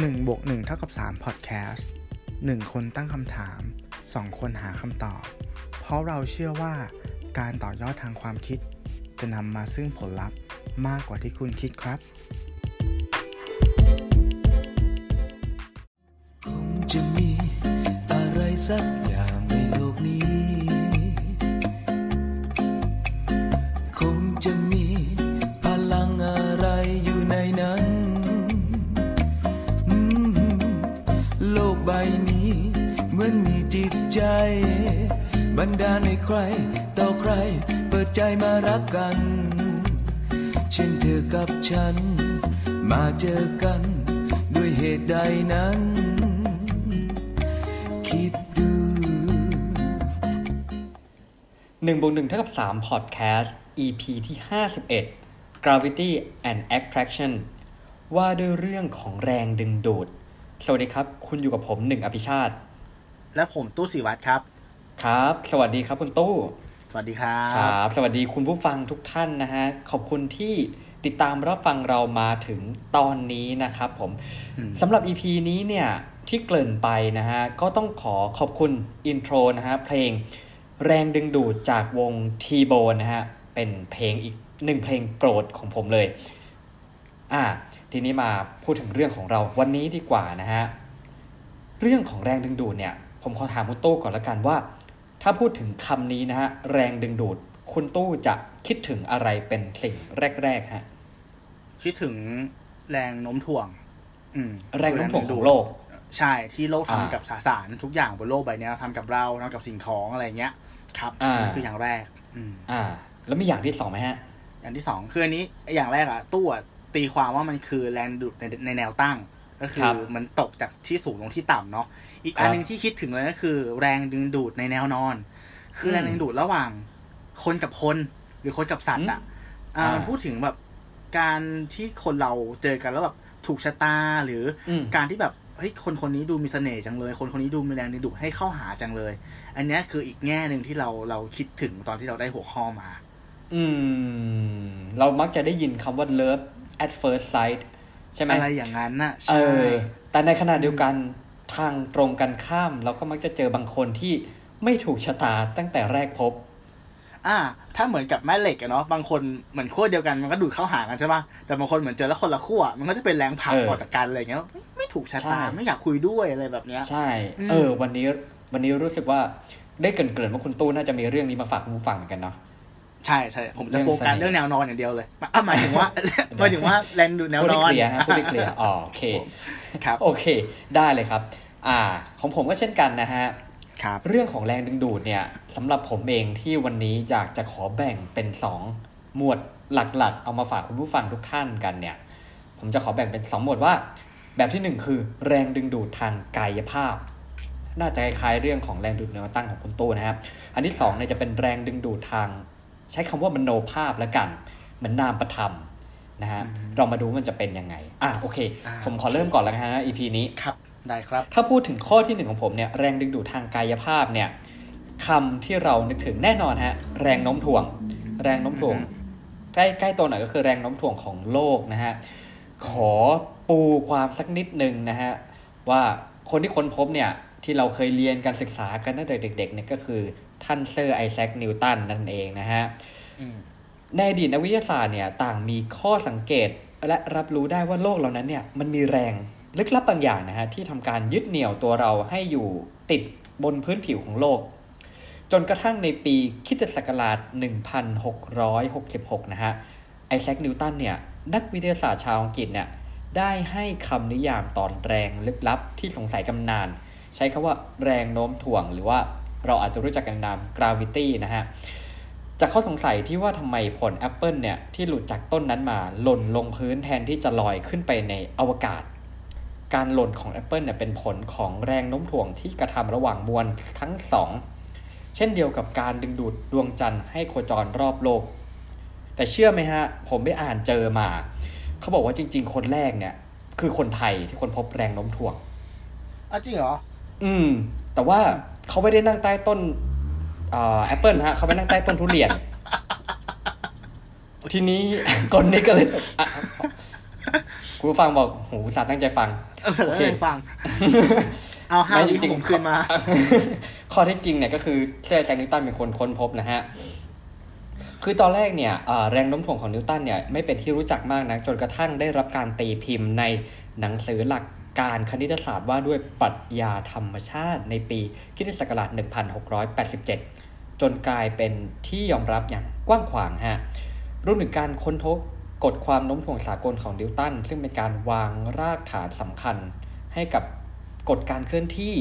1บวก1เท่ากับ3 Podcast 1 คนตั้งคำถาม 2 คนหาคำตอบ เพราะเราเชื่อว่าการต่อยอดทางความคิด จะนำมาซึ่งผลลัพธ์มากกว่าที่คุณคิดครับ คงจะมีอะไรสักอย่างในโลกนี้ บันดาลให้ใคร ต่อใคร เปิดใจมารักกัน เช่นเธอกับฉัน มาเจอกัน ด้วยเหตุใดนั้น คิดดู1บวก1เท่ากับ3 Podcast EP ที่51 Gravity and Attraction ว่าด้วยเรื่องของแรงดึงดูด สวัสดีครับ คุณอยู่กับผมหนึ่งอภิชาติ และผมตู้สิวัตรครับ ครับ สวัสดีครับคุณตู้สวัสดีครับครับ สวัสดีคุณผู้ฟังทุกท่านนะฮะขอบคุณที่ติดตามรับฟังเรามาถึงตอนนี้นะครับผมอืมสำหรับ EP นี้เนี่ยที่เกริ่นไปนะฮะก็ต้องขอขอบคุณอินโทรนะฮะเพลงแรงดึงดูดจากวง T Bone นะฮะเป็นเพลงอีกหนึ่งเพลงโปรดของผมเลยอ่าทีนี้มาพูดถึงเรื่องของเราวันนี้ดีกว่านะฮะเรื่องของแรงดึงดูดเนี่ยผมขอถามคุณตู้ก่อนละกันว่า ถ้าพูดถึงคำนี้นะฮะแรงดึงดูด คุณตู้จะคิดถึงอะไรเป็นสิ่งแรกๆฮะคิดถึงแรงโน้มถ่วง อืม แรงโน้มถ่วงของโลก ใช่ที่โลกอ่าทำกับสสารทุกอย่างบนโลกใบนี้ทำกับเราทำกับสิ่งของอะไรเงี้ย ครับอ่านี่คืออย่างแรก อืม อ่า แล้วมีอย่างที่สองไหมฮะ อย่างที่สองคืออันนี้อย่างแรกอะตู้อะตีความว่ามันคือแรงดูดในในแนวตั้ง ก็คืครัอบมันตกจากที่สูงลงที่ต่ำเนาะอีกครับอันหนึงที่คิดถึงเลยก็คือ แรงดึงดูดในแนวนอน คือมแรงดึงดูดระหว่างคนกับคนหรือคนกับสัตว์อะอ่าอ่ามัมันพูดถึงแบบการที่คนเราเจอกันแล้วแบบถูกชะตาหรืออมการที่แบบเฮ้ยคนคนนี้ดูมีเสน่ห์จังเลย คนคนนี้ดูมีแรงดึงดูดให้เข้าหาจังเลย อันเนี้ยคืออีกแง่หนึ่งที่เราเราคิดถึงตอนที่เราได้หัวข้อมา อืม เรามักจะได้ยินคำว่า love at first sight ใช่ไหมอะไรอย่างนั้นน่ะเอใช่อแต่ในขณะเดียวกันทางตรงกันข้าม เราก็มักจะเจอบางคนที่ไม่ถูกชะตาตั้งแต่แรกพบ อ่า ถ้าเหมือนกับแม่เหล็กอะเนาะบางคนเหมือนขั้วเดียวกันมันก็ดูดเข้าหากันใช่ป่ะแต่บางคนเหมือนเจอแล้วคนละขั้วมันก็จะเป็นแรงผลักเออออกจากกันอะไรเงี้ยไม่ไม่ถูกชะใช่ตาไม่อยากคุยด้วยอะไรแบบเนี้ยใช่อืมเออ วันนี้วันนี้รู้สึกว่าได้เกรินๆว่าคุณตู้น่าจะมีเรื่องนี้มาฝากคุณผู้ฟังเหมือนกันเนาะ ใช่ใช่ผมจะเรื่องโฟกัสเสน่ห์เรื่องแนวนอนอย่างเดียวเลยอะหมายถึงว่าหมายถึงว่าแรงดูดแนวพูดนได้อนเคลียร์ฮะพูดได้เคลียร์อ๋อโอเคครับโอเค ได้เลยครับ อ่า ของผมก็เช่นกันนะฮะครับเรื่องของแรงดึงดูดเนี่ยสำหรับผมเองที่วันนี้อยากจะขอแบ่งเป็นสองหมวดหลักๆ เอามาฝากคุณผู้ฟังทุกท่านกันเนี่ย ผมจะขอแบ่งเป็นสองหมวดว่า แบบที่หนึ่งคือ แรงดึงดูดทางกายภาพ น่าจะคล้ายๆเรื่องของแรงดูดแนวตั้งของคุณตู้นะครับ อันที่สองเนี่ยจะเป็นแรงดึงดูดทาง ใช้คำว่ามโนภาพแล้วกัน เหมือนนามประธรรมนะฮะเรามาดูว่ามันจะเป็นยังไง อะโอเคอ่าผมขอเริ่มก่อนแล้วกันนะ EP นี้ครับได้ครับ ถ้าพูดถึงข้อที่หนึ่งของผมเนี่ยแรงดึงดูดทางกายภาพเนี่ยคำที่เรานึกถึงแน่นอนฮะแรงโน้มถ่วง แรงโน้มถ่วงใกล้ใกล้ตัวหน่อยก็คือแรงโน้มถ่วงของโลกนะฮะขอปูความสักนิดหนึ่งนะฮะว่าคนที่ค้นพบเนี่ยที่เราเคยเรียนการศึกษากันตั้งแต่เด็กๆเนี่ยก็คือ ท่านเซอร์ไอแซคนิวตันนั่นเองนะฮะอืมในอดีตนักวิทยาศาสตร์เนี่ยต่างมีข้อสังเกตและรับรู้ได้ว่าโลกเหล่านั้นเนี่ยมันมีแรงลึกลับบางอย่างนะฮะที่ทำการยึดเหนี่ยวตัวเราให้อยู่ติดบนพื้นผิวของโลก จนกระทั่งในปีคริสต์ศักราช 1666 นะฮะไอแซคนิวตันเนี่ยนักวิทยาศาสตร์ชาวอังกฤษเนี่ยได้ให้คำนิยามต่อแรงลึกลับที่สงสัยกันนาน ใช้คำว่าแรงโน้มถ่วงหรือว่า เราอาจจะรู้จักกันนาม gravity นะฮะจากข้อสงสัยที่ว่าทำไมผลแอปเปิลเนี่ยที่หลุดจากต้นนั้นมาหล่นลงพื้นแทนที่จะลอยขึ้นไปในอวกาศ การหล่นของแอปเปิลเนี่ยเป็นผลของแรงโน้มถ่วงที่กระทำระหว่างมวลทั้งสองเช่นเดียวกับการดึงดูดดวงจันทร์ให้โคจรรอบโลก แต่เชื่อไหมฮะ ผมไปอ่านเจอมา เขาบอกว่าจริง ๆ คนแรกเนี่ย คือคนไทยที่ค้นพบแรงโน้มถ่วงอะจริงเหรอ อืม แต่ว่า เขาไม่ได้นั่งใต้ต้นแอปเปิลฮะเขาไปนั่งใต้ต้นทุเรียน ทีนี้คนนี้ก็เลยอะคุณผู้ฟังบอกหูสาตั้งใจฟังเออโอโอเคเคฟัง เอาห้าไม่วิจริงผมๆขึ้นมา ข้อเท็จจริงเนี่ยก็คือเซอร์ไอแซคนิวตันเป็นคนค้นพบนะฮะ คือตอนแรกเนี่ยเอ่อแรงโน้มถ่วงของนิวตันเนี่ยไม่เป็นที่รู้จักมากนะจนกระทั่งได้รับการตีพิมพ์ในหนังสือหลัก การคณิตศาสตร์ว่าด้วยปรัชญาธรรมชาติในปีคริสตศักราช 1687 จนกลายเป็นที่ยอมรับอย่างกว้างขวางฮะรวมถึงการค้นพบกฎความโน้มถ่วงสากลของนิวตัน ซึ่งเป็นการวางรากฐานสำคัญให้กับกฎการเคลื่อนที่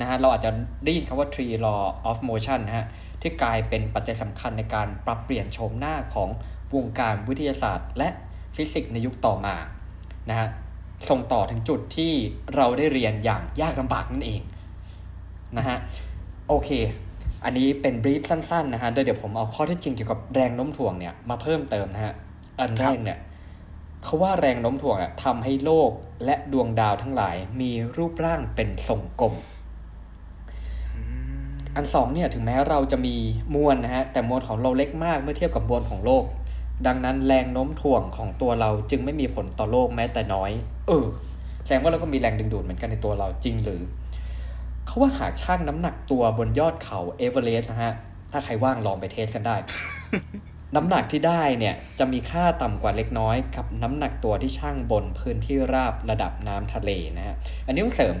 นะฮะเราอาจจะได้ยินคำว่า tree law of motion นะฮะที่กลายเป็นปัจจัยสำคัญในการปรับเปลี่ยนโฉมหน้าของวงการวิทยาศาสตร์ และฟิสิกส์ในยุคต่อมานะฮะ ส่งต่อถึงจุดที่เราได้เรียนอย่างยากลำบากนั่นเองนะฮะโอเค อันนี้เป็นบรีฟสั้นๆนะฮะเดี๋ยวผมเอาข้อเท็จจริงเกี่ยวกับแรงโน้มถ่วงเนี่ยมาเพิ่มเติมนะฮะอันแรกเนี่ยเขาว่าแรงโน้มถ่วงอะทำให้โลกและดวงดาวทั้งหลายมีรูปร่างเป็นทรงกลม อันสองเนี่ยถึงแม้เราจะมีมวลนะฮะแต่มวลของเราเล็กมากเมื่อเทียบกับมวลของโลก ดังนั้นแรงโน้มถ่วงของตัวเราจึงไม่มีผลต่อโลกแม้แต่น้อย เออแสดงว่าเราก็มีแรงดึงดูดเหมือนกันในตัวเราจริงหรือเขาว่าหากชั่งน้ำหนักตัวบนยอดเขาเอเวอเรสต์นะฮะ ถ้าใครว่างลองไป test กันได้ น้ำหนักที่ได้เนี่ยจะมีค่าต่ำกว่าเล็กน้อยกับน้ำหนักตัวที่ชั่งบนพื้นที่ราบระดับน้ำทะเลนะฮะ อันนี้ต้องเสริม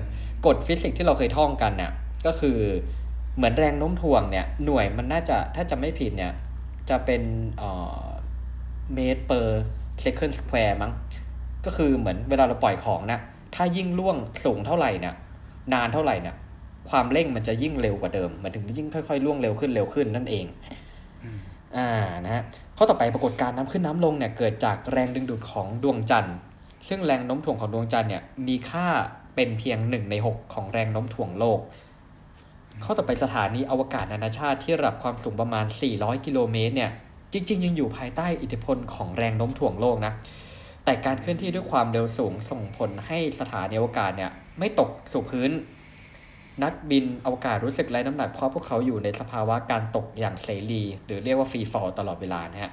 กฎฟิสิกส์ที่เราเคยท่องกันเนี่ยก็คือเหมือนแรงโน้มถ่วงเนี่ยหน่วยมันน่าจะถ้าจะไม่ผิดเนี่ยจะเป็นเอ่อ เมตร per second square มั้ง ก็คือเหมือนเวลาเราปล่อยของนะถ้ายิ่งล่วงสูงเท่าไหร่เนี่ยนานเท่าไหร่เนี่ยความเร่งมันจะยิ่งเร็วกว่าเดิมหมายถึงยิ่งค่อยๆล่วงเร็วขึ้นเร็วขึ้นนั่นเองอ่านะฮะข้อต่อไปปรากฏการณ์น้ำขึ้นน้ำลงเนี่ยเกิดจากแรงดึงดูดของดวงจันทร์ ซึ่งแรงโน้มถ่วงของดวงจันทร์เนี่ยมีค่าเป็นเพียงหนึ่งในหกของแรงโน้มถ่วงโลก ข้อต่อไปสถานีอวกาศนานาชาติที่ระดับความสูงประมาณ 400 กิโลเมตรเนี่ย จริง ๆ ยังอยู่ภายใต้อิทธิพลของแรงโน้มถ่วงโลกนะแต่การเคลื่อนที่ด้วยความเร็วสูงส่งผลให้สถานีอวกาศเนี่ยไม่ตกสู่พื้น นักบินอวกาศรู้สึกไร้น้ำหนักเพราะพวกเขาอยู่ในสภาวะการตกอย่างเสรี หรือเรียกว่า free fall ตลอดเวลานะฮะ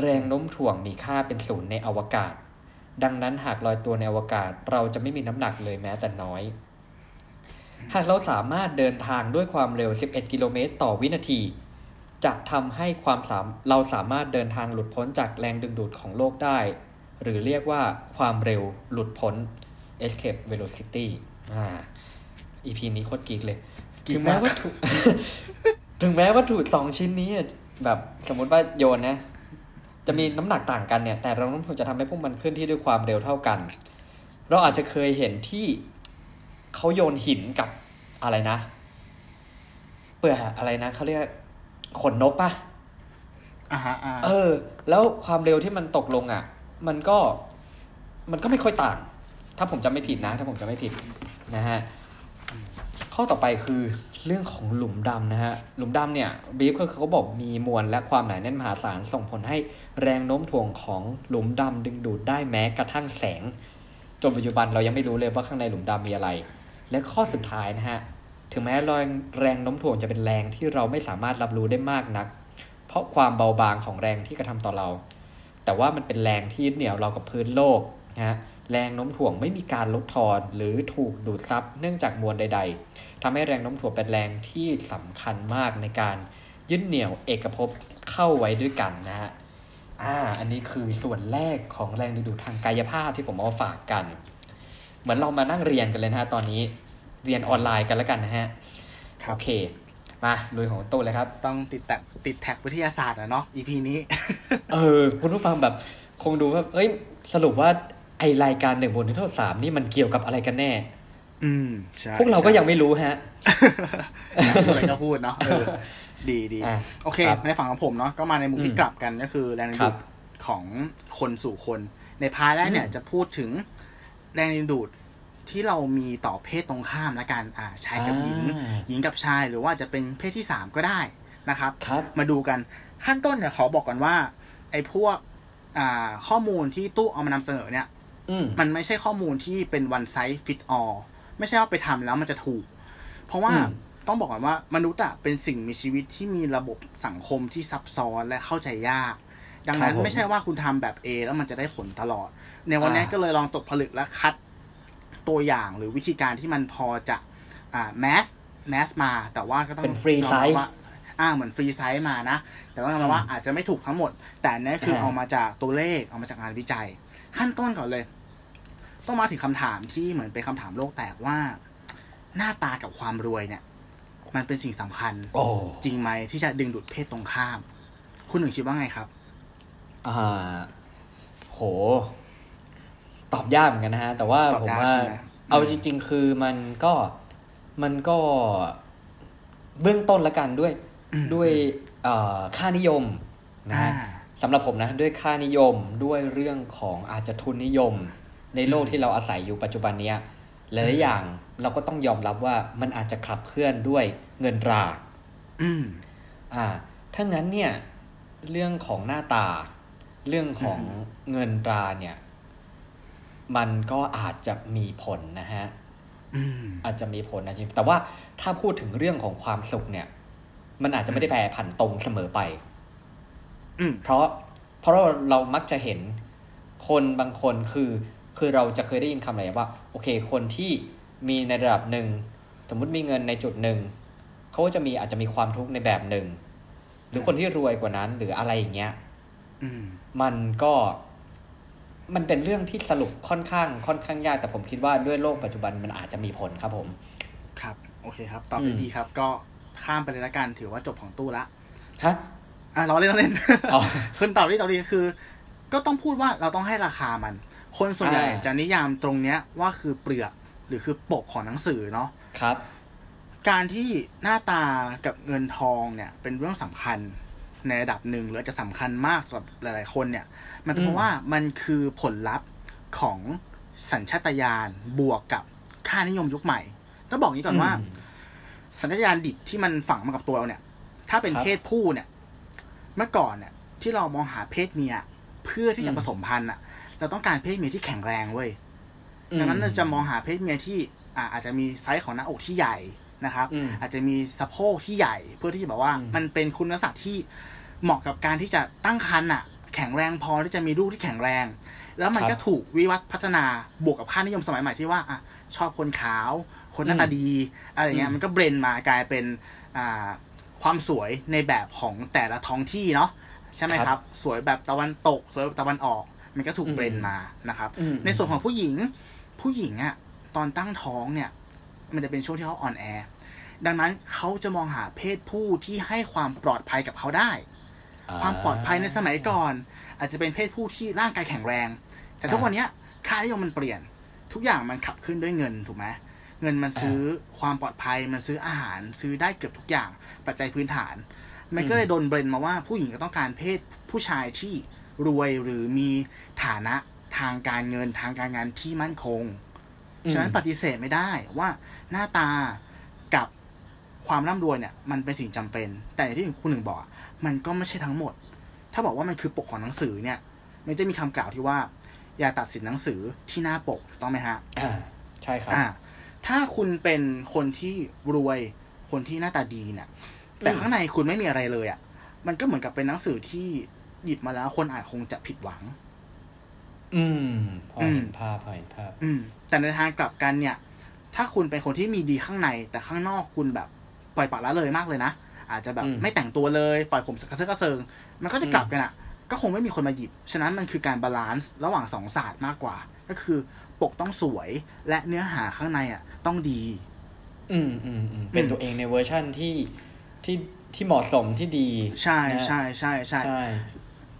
แรงโน้มถ่วงมีค่าเป็นศูนย์ในอวกาศ ดังนั้นหากลอยตัวในอวกาศเราจะไม่มีน้ำหนักเลยแม้แต่น้อย หากเราสามารถเดินทางด้วยความเร็ว 11 กิโลเมตรต่อวินาที จะทำให้ความสามเราสามารถเดินทางหลุดพ้นจากแรงดึงดูดของโลกได้ หรือเรียกว่าความเร็วหลุดพ้น escape velocity อ่า EP นี้โคตรกิ๊กเลยกิ๊กถึงแม้มากวัตถุถึงแม้วัตถุสองชิ้นนี้แบบสมมติว่าโยนนะ จะมีน้ำหนักต่างกันเนี่ย แต่แรงโน้มถ่วงจะทำให้พวกมันเคลื่อนที่ด้วยความเร็วเท่ากัน เราอาจจะเคยเห็นที่เขาโยนหินกับอะไรนะ เปลือกอะไรนะเขาเรียก ขนนกปะอ่าฮะอ่าเออ แล้วความเร็วที่มันตกลงอะ มันก็มันก็ไม่ค่อยต่าง ถ้าผมจำไม่ผิดนะ ถ้าผมจำไม่ผิดนะฮะข้อต่อไปคือเรื่องของหลุมดำนะฮะ หลุมดำเนี่ยบีฟก็คือเขาบอกมีมวลและความหนาแน่นมหาศาลส่งผลให้แรงโน้มถ่วงของหลุมดำดึงดูดได้แม้กระทั่งแสง จนปัจจุบันเรายังไม่รู้เลยว่าข้างในหลุมดำมีอะไร และข้อสุดท้ายนะฮะ ถึงแม้แรงแรงโน้มถ่วงจะเป็นแรงที่เราไม่สามารถรับรู้ได้มากนัก เพราะความเบาบางของแรงที่กระทำต่อเรา แต่ว่ามันเป็นแรงที่ยึดเหนี่ยวเรากับพื้นโลกนะฮะแรงโน้มถ่วงไม่มีการลดทอนหรือถูกดูดซับเนื่องจากมวลใด ๆทำให้แรงโน้มถ่วงเป็นแรงที่สำคัญมากในการยึดเหนี่ยวเอกภพเข้าไว้ด้วยกันนะฮะอ่าอันนี้คือส่วนแรกของแรงดึงดูดทางกายภาพที่ผมเอามาฝากกัน เหมือนเรามานั่งเรียนกันเลยนะฮะตอนนี้ เรียนออนไลน์กันแล้วกันนะฮะครับโอเค มาลุยของตู้เลยครับ ต้องติดแท็กติดแท็กวิทยาศาสตร์อะเนาะ EP นี้ เออ คุณผู้ฟังแบบคงดูว่าเอ้ย สรุปว่าไอรายการหนึ่งบนหนึ่งเท่าสามนี่มันเกี่ยวกับอะไรกันแน่ อืมใช่พวกเราก็ยังไม่รู้ฮะอะไรก็พูดเนาะเออดีดีอะโอเคครับในฝั่งของผมเนาะก็มาในมุมที่อืมกลับกันก็คือแรงดึงครัดูบดของคนสู่คน ในพาร์ทแรกเนี่ยอืมจะพูดถึงแรงดึงดูด ที่เรามีต่อเพศตรงข้ามละกันอ่าชายกับหญิงอ่าหญิงกับชายหรือว่าจะเป็นเพศที่สามก็ได้นะครับครับมาดูกันขั้นต้นเนี่ยขอบอกก่อนว่า ไอ้พวกอ่าข้อมูลที่ตู้เอามานำเสนอเนี่ยอืมมันไม่ใช่ข้อมูลที่เป็น one size fit all ไม่ใช่ว่าไปทำแล้วมันจะถูก เพราะว่าอืมต้องบอกก่อนว่ามนุษย์อะเป็นสิ่งมีชีวิตที่มีระบบสังคมที่ซับซ้อนและเข้าใจยาก ดังนั้นครับผมไม่ใช่ว่าคุณทำแบบ A แล้วมันจะได้ผลตลอด ในวันนี้อ่าก็เลยลองตกผลึกและคัด ตัวอย่างหรือวิธีการที่มันพอจะอ่า mass mass มา แต่ว่าก็ต้องเป็น free ยอมรับ size ว่าอ่าเหมือน free size มานะ แต่ว่าเราว่าอาจจะไม่ถูกทั้งหมด แต่อันนี้คืออ่าเอามาจากตัวเลขเอามาจากงานวิจัย ขั้นต้นก่อนเลย ต้องมาถึงคำถามที่เหมือนเป็นคำถามโลกแตกว่า หน้าตากับความรวยเนี่ย มันเป็นสิ่งสำคัญโอ้จริงไหมที่จะดึงดูดเพศตรงข้าม คุณหนึ่งคิดว่าไงครับ อ่า โห ตอบยากเหมือนกันนะฮะ แต่ว่าตอบผมยากว่าใช่ไหมเอาอืมจริง ๆ คือมันก็มันก็เบื้องต้นละกันด้วยด้วยเอ่อค่านิยมนะอ่าฮะสำหรับผมนะด้วยค่านิยมด้วยเรื่องของอาจจะทุนนิยม ในโลกที่เราอาศัยอยู่ปัจจุบันเนี้ยหลายๆอย่างเราก็ต้องยอมรับว่ามันอาจจะขับเคลื่อนด้วยเงินตราอืมอ่าถ้างั้นเนี่ย เรื่องของหน้าตา เรื่องของเงินตราเนี่ย มันก็อาจจะมีผลนะฮะอืมอาจจะมีผลนะจริงแต่ว่าถ้าพูดถึงเรื่องของความสุขเนี่ย มันอาจจะไม่ได้แปรผันตรงเสมอไปอืมเพราะ เพราะเราเรามักจะเห็นคนบางคนคือ คือเราจะเคยได้ยินคำอะไรว่า โอเค คนที่มีในระดับหนึ่งสมมติมีเงินในจุดหนึ่งเขาก็จะมีอาจจะมีความทุกข์ในแบบหนึ่งหรือคนที่รวยกว่านั้น หรืออะไรอย่างเงี้ยอืมมันก็ มันเป็นเรื่องที่สรุปค่อนข้างค่อนข้างยาก แต่ผมคิดว่าด้วยโลกปัจจุบันมันอาจจะมีผลครับผม ครับ โอเคครับ ตอบอืได้มดีครับ ก็ข้ามไปเลยละกัน ถือว่าจบของตู้ละฮะอะเราเล่นเราเล่นอ๋อคุณตอบดีตอบดีคือ ก็ต้องพูดว่าเราต้องให้ราคามัน คนส่วนใหญ่อ่าจะนิยามตรงเนี้ยว่าคือเปลือกหรือคือปกของหนังสือเนาะครับ การที่หน้าตากับเงินทองเนี่ย เป็นเรื่องสำคัญ ในระดับหนึ่งหรืออาจจะสำคัญมากสำหรับหลาย ๆ คนเนี่ย มันเป็นเพอืราะมว่ามันคือผลลัพธ์ของสัญชาตญาณบวกกับค่านิยมยุคใหม่ต้องบอกงี้ก่อนว่าอืมสัญชาตญาณดิบที่มันฝังมากับตัวเราเนี่ย ถ้าเป็นครับเพศผู้เนี่ย เมื่อก่อนเนี่ยที่เรามองหาเพศเมียเพื่อที่จะอืมผสมพันธุ์อะ เราต้องการเพศเมียที่แข็งแรงเว้ยอืมดังนั้นเราจะมองหาเพศเมียที่อ่าอาจจะมีไซส์ของหน้าอกที่ใหญ่ นะครับอืมอาจจะมีสะโพกที่ใหญ่เพื่อที่จะแบบว่าอืมมันเป็นคุณลักษณะที่เหมาะกับการที่จะตั้งครรภ์อะ แข็งแรงพอที่จะมีลูกที่แข็งแรง แล้วมันก็ถูกวิวัฒน์พัฒนาบวกกับค่านิยมสมัยใหม่ที่ว่าอะชอบคนขาว คนหน้าตาดีอะไรเงี้ยมันก็เบรนมากลายเป็นอ่าความสวยในแบบของแต่ละท้องที่เนาะใช่ไหมครับ สวยแบบตะวันตก สวยแบบตะวันออก มันก็ถูกอืมเบรนมานะครับอืมในส่วนของผู้หญิงผู้หญิงอะตอนตั้งท้องเนี่ย มันจะเป็นช่วงที่เขาอ่อนแอ ดังนั้นเขาจะมองหาเพศผู้ที่ให้ความปลอดภัยกับเขาได้ ความปลอดภัยในสมัยก่อน อาจจะเป็นเพศผู้ที่ร่างกายแข็งแรง แต่ทุกวันเนี้ยค่านิยมมันเปลี่ยน ทุกอย่างมันขับขึ้นด้วยเงินถูกไหมเงินมันซื้อความปลอดภัยมันซื้ออาหารซื้อได้เกือบทุกอย่างปัจจัยพื้นฐาน มันก็เลยโดนเบรนมาว่าผู้หญิงก็ต้องการเพศผู้ชายที่รวยหรือมีฐานะทางการเงินทางการงานที่มั่นคงอืม ฉะนั้นปฏิเสธไม่ได้ว่าหน้าตากับความร่ำรวยเนี่ย มันเป็นสิ่งจำเป็น แต่อย่างที่คุณหนึ่งบอกอะมันก็ไม่ใช่ทั้งหมด ถ้าบอกว่ามันคือปกของหนังสือเนี่ย มันจะมีคำกล่าวที่ว่า อย่าตัดสินหนังสือที่หน้าปกถูกต้องไหมฮะอ่าใช่ครับอ่าถ้าคุณเป็นคนที่รวยคนที่หน้าตาดีเนี่ย แต่อืมข้างในคุณไม่มีอะไรเลยอะ่ะ มันก็เหมือนกับเป็นหนังสือที่หยิบมาแล้วคนอ่านคงจะผิดหวัง อืมพออืมเห็นภาพพอเห็นภาพ อืม แต่ในทางกลับกันเนี่ย ถ้าคุณเป็นคนที่มีดีข้างใน แต่ข้างนอกคุณแบบปล่อยปละละเลยมากเลยนะอาจจะแบบอืมไม่แต่งตัวเลย ปล่อยผมกระเซาะกระเซิง มันก็จะกลับกันอะ่ะ ก็คงไม่มีคนมาหยิบ ฉะนั้นมันคือการ balance ระหว่างสองศาสตร์มากกว่า ก็คือปกต้องสวยและเนื้อหาข้างในอะ ต้องดี อืมอืมอืมเป็นตัวเองในเวอร์ชั่นที่ที่ที่เหมาะสมที่ดี ใช่นะใช่ใช่ใช่ใช่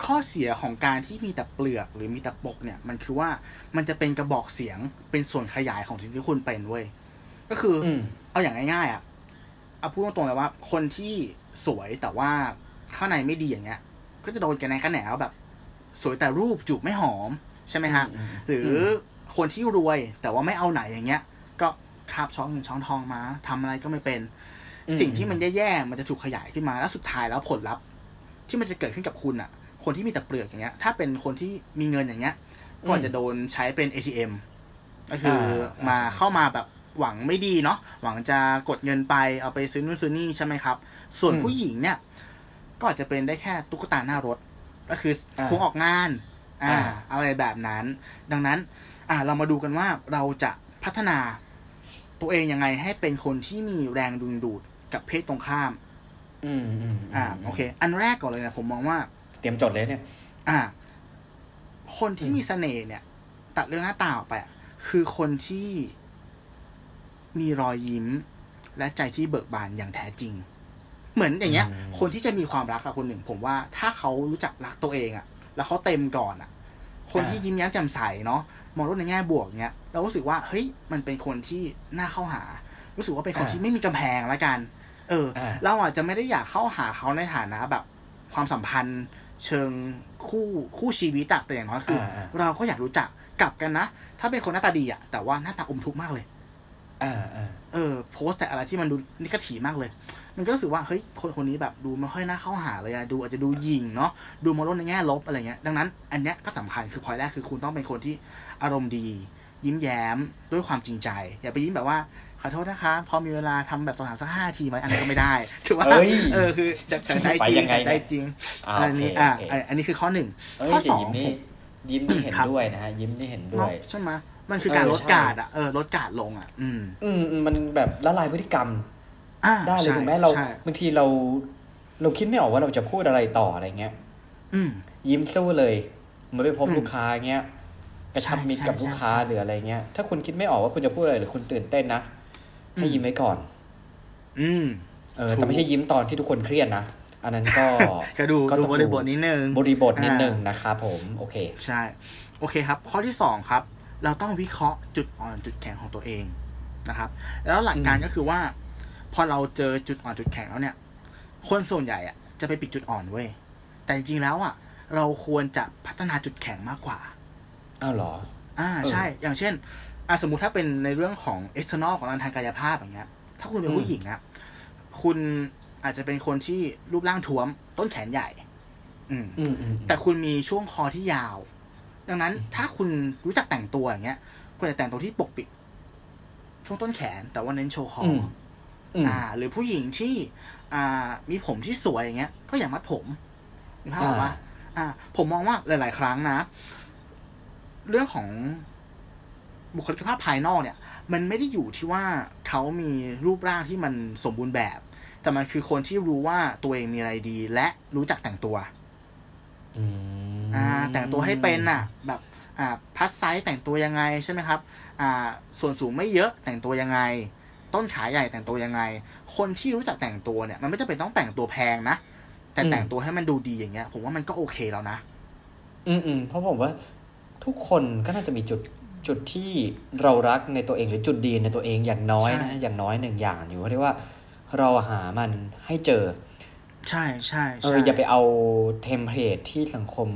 ข้อเสียของการที่มีแต่เปลือกหรือมีแต่ปกเนี่ย มันคือว่ามันจะเป็นกระบอกเสียงเป็นส่วนขยายของสิ่งที่คุณเป็นเว้ยก็คือออืมเอาอย่างง่ายๆอะเอาพูดตรงๆเลยว่า คนที่สวยแต่ว่าข้างในไม่ดีอย่างเงี้ย ก็จะโดนกันในกระแหนวแบบ สวยแต่รูปจูบไม่หอมใช่ไหมฮะอืมหรืออคนที่รวยแต่ว่าไม่เอาไหนอย่างเงี้ย ก็คาบช้อนเงินช้อนทองมาทำอะไรก็ไม่เป็นอืมสิ่งที่มันแย่ๆมันจะถูกขยายขึ้นมาแล้วสุดท้ายแล้วผลลัพธ์ ที่มันจะเกิดขึ้นกับคุณอะ คนที่มีแต่เปลือกอย่างเงี้ย ถ้าเป็นคนที่มีเงินอย่างเงี้ย ก็อาจจะโดนใช้เป็น ATM ก็คืออามาเข้ามาแบบหวังไม่ดีเนาะหวังจะกดเงินไปเอาไปซื้อนู่นซื้อนี่ใช่ไหมครับ ส่วนอืมผู้หญิงเนี่ย ก็อาจจะเป็นได้แค่ตุ๊กตาหน้ารถ ก็คืออาคงออกงานอ่าอ่า อะไรแบบนั้น ดังนั้น อ่าเรามาดูกันว่าเราจะพัฒนาตัวเองยังไงให้เป็นคนที่มีแรงดึงดูดกับเพศตรงข้าม อืมอืมอ่า โอเค อันแรกก่อนเลยนะผมมองว่า เตรียมจดเลยเนี่ย อ่า คนที่อืมมีเสน่ห์เนี่ย ตัดเรื่องหน้าตาออกไปอะคือคนที่มีรอยยิ้ม และใจที่เบิกบานอย่างแท้จริง เหมือนอย่างเงี้ย คนที่จะมีความรักกับคนหนึ่ง ผมว่าถ้าเขารู้จักรักตัวเองอะแล้วเขาเต็มก่อนอะคนที่ยิ้มแย้มแจ่มใสเนาะมองโลกในแง่บวกเนี้ยเรารู้สึกว่าเฮ้ยมันเป็นคนที่น่าเข้าหา รู้สึกว่าเป็นคนที่ไม่มีกำแพงละกัน เอออ่าเราอาจจะไม่ได้อยากเข้าหาเขาในฐานะแบบ ความสัมพันธ์ เชิงคู่คู่ชีวิตอะแต่อย่างน้อยคืออาเราก็อยากรู้จักกลับกันนะ ถ้าเป็นคนหน้าตาดีอะแต่ว่าหน้าตาอมทุกข์มากเลยอ่าอ่าเออโพสต์แต่อะไรที่มันดูนิกถีมากเลย มันก็รู้สึกว่าเฮ้ยคนคนนี้แบบดูไม่ค่อยน่าเข้าหาเลยอะดูอาจจะดูหยิงเนาะดูมองโลกในแง่ลบอะไรเงี้ยดังนั้น อันเนี้ยก็สำคัญคือพอยแรกคือคุณต้องเป็นคนที่อารมณ์ดี ยิ้มแย้มด้วยความจริงใจ อย่าไปยิ้มแบบว่า ขอโทษนะคะ พอมีเวลาทำแบบสองสามสักห้าทีไหมอันนั้นก็ไม่ได้ถือว่าเอ้ยเออคือจากจากใจไปจริงยังไงจากใจเนี่ยจริงอ่าอันนี้โอเคอ่าโอเคอันนี้คือข้อหนึ่งเอ้ยข้อแต่สองยิ้มนี่ผมยิ้มนี่เห็นครับด้วยนะฮะยิ้มนี่เห็นด้วยเนาะใช่ไหมมันคือการเออลดใช่การ์ดอะเออลดการ์ดลงอะอืมอืม อืมมันแบบละลายพฤติกรรมอ่าได้เลยใช่ถูกไหมเราใช่บางทีเรา เราคิดไม่ออกว่าเราจะพูดอะไรต่ออะไรเงี้ยอืมยิ้มสู้เลยเหมันไปพบอืมลูกค้าเงี้ยกระชับมิตรกับใช่ลูกค้าใช่หรืออะไรเงี้ยถ้าคุณคิดไม่ออกว่าคุณจะพูดอะไรหรือคุณตื่นเต้นนะ ให้อืมยิ้มไว้ก่อน อืม เออถูกแต่ไม่ใช่ยิ้มตอนที่ทุกคนเครียดนะ อันนั้นก็ก็ดูก็ดูต้องบริบทนิดนึง บริบทนิดอ่านึงนะครับผม โอเค ใช่ โอเคครับ ข้อที่สองครับ เราต้องวิเคราะห์จุดอ่อนจุดแข็งของตัวเองนะครับ แล้วหลักการอืมก็คือว่า พอเราเจอจุดอ่อนจุดแข็งแล้วเนี่ย คนส่วนใหญ่อะจะไปปิดจุดอ่อนเว้ย แต่จริงๆแล้วอะเราควรจะพัฒนาจุดแข็งมากกว่าอ้าวเหรอ อ่าเออใช่ อย่างเช่น อะสมมุติถ้าเป็นในเรื่องของ external ของทางกายภาพอย่างเงี้ย ถ้าคุณเป็นอืมผู้หญิงอะคุณอาจจะเป็นคนที่รูปร่างท้วม ต้นแขนใหญ่อืมอืมอืมแต่คุณมีช่วงคอที่ยาว ดังนั้นถ้าคุณรู้จักแต่งตัวอย่างเงี้ยคุณจะแต่งตัวที่ปกปิด ช่วงต้นแขน แต่ว่าเน้นโชว์คออือมอืมอ่า หรือผู้หญิงที่ อ่า มีผมที่สวยอย่างเงี้ย ก็อย่ามัดผมนึกภาพออกปะอ่า ผมมองว่าหลาย ๆ ครั้งนะ เรื่องของ บุคลิกภาพภายนอกเนี่ย มันไม่ได้อยู่ที่ว่าเขามีรูปร่างที่มันสมบูรณ์แบบ แต่มันคือคนที่รู้ว่าตัวเองมีอะไรดี และรู้จักแต่งตัวอืมอ่า แต่งตัวให้เป็นน่ะ แบบอ่าพัสไซส์แต่งตัวยังไงใช่ไหมครับ อ่า ส่วนสูงไม่เยอะแต่งตัวยังไง ต้นขาใหญ่แต่งตัวยังไง คนที่รู้จักแต่งตัวเนี่ย มันไม่จำเป็นต้องแต่งตัวแพงนะแต่แต่งตัวให้มันดูดีอย่างเงี้ย ผมว่ามันก็โอเคแล้วนะ อืมอืมเพราะผมว่าทุกคนก็น่าจะมีจุด จุดที่เรารักในตัวเองหรือจุดดีในตัวเองอย่างน้อยใช่นะอย่างน้อยหนึ่งอย่างอยู่เรียกว่าเราหามันให้เจอ ใช่ใช่เอใช่ออย่าไปเอา template ที่สังคม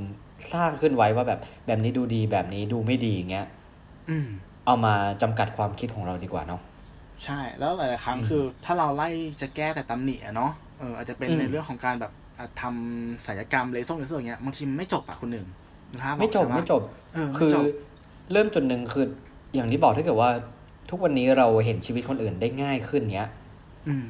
สร้างขึ้นไว้ว่าแบบแบบนี้ดูดีแบบนี้ดูไม่ดีอย่างเงี้ยอืมเอามาจำกัดความคิดของเราดีกว่าเนาะใช่ แล้วหลายๆครั้งอืมคือ ถ้าเราไล่จะแก้แต่ตำหนิอะเนาะเอออาจจะเป็นอืมในเรื่องของการแบบอะทำศัลยกรรมเลเซอร์เลเซอร์อย่างเงี้ยบางทีมันไม่จบอะคุณหนึ่งนะครับไม่จบใช่ปะไม่จบเออไม่คือจบ เริ่มจุดหนึ่งคืออย่างที่บอกถ้าเกิดว่า ทุกวันนี้เราเห็นชีวิตคนอื่นได้ง่ายขึ้นเนี้ยอืม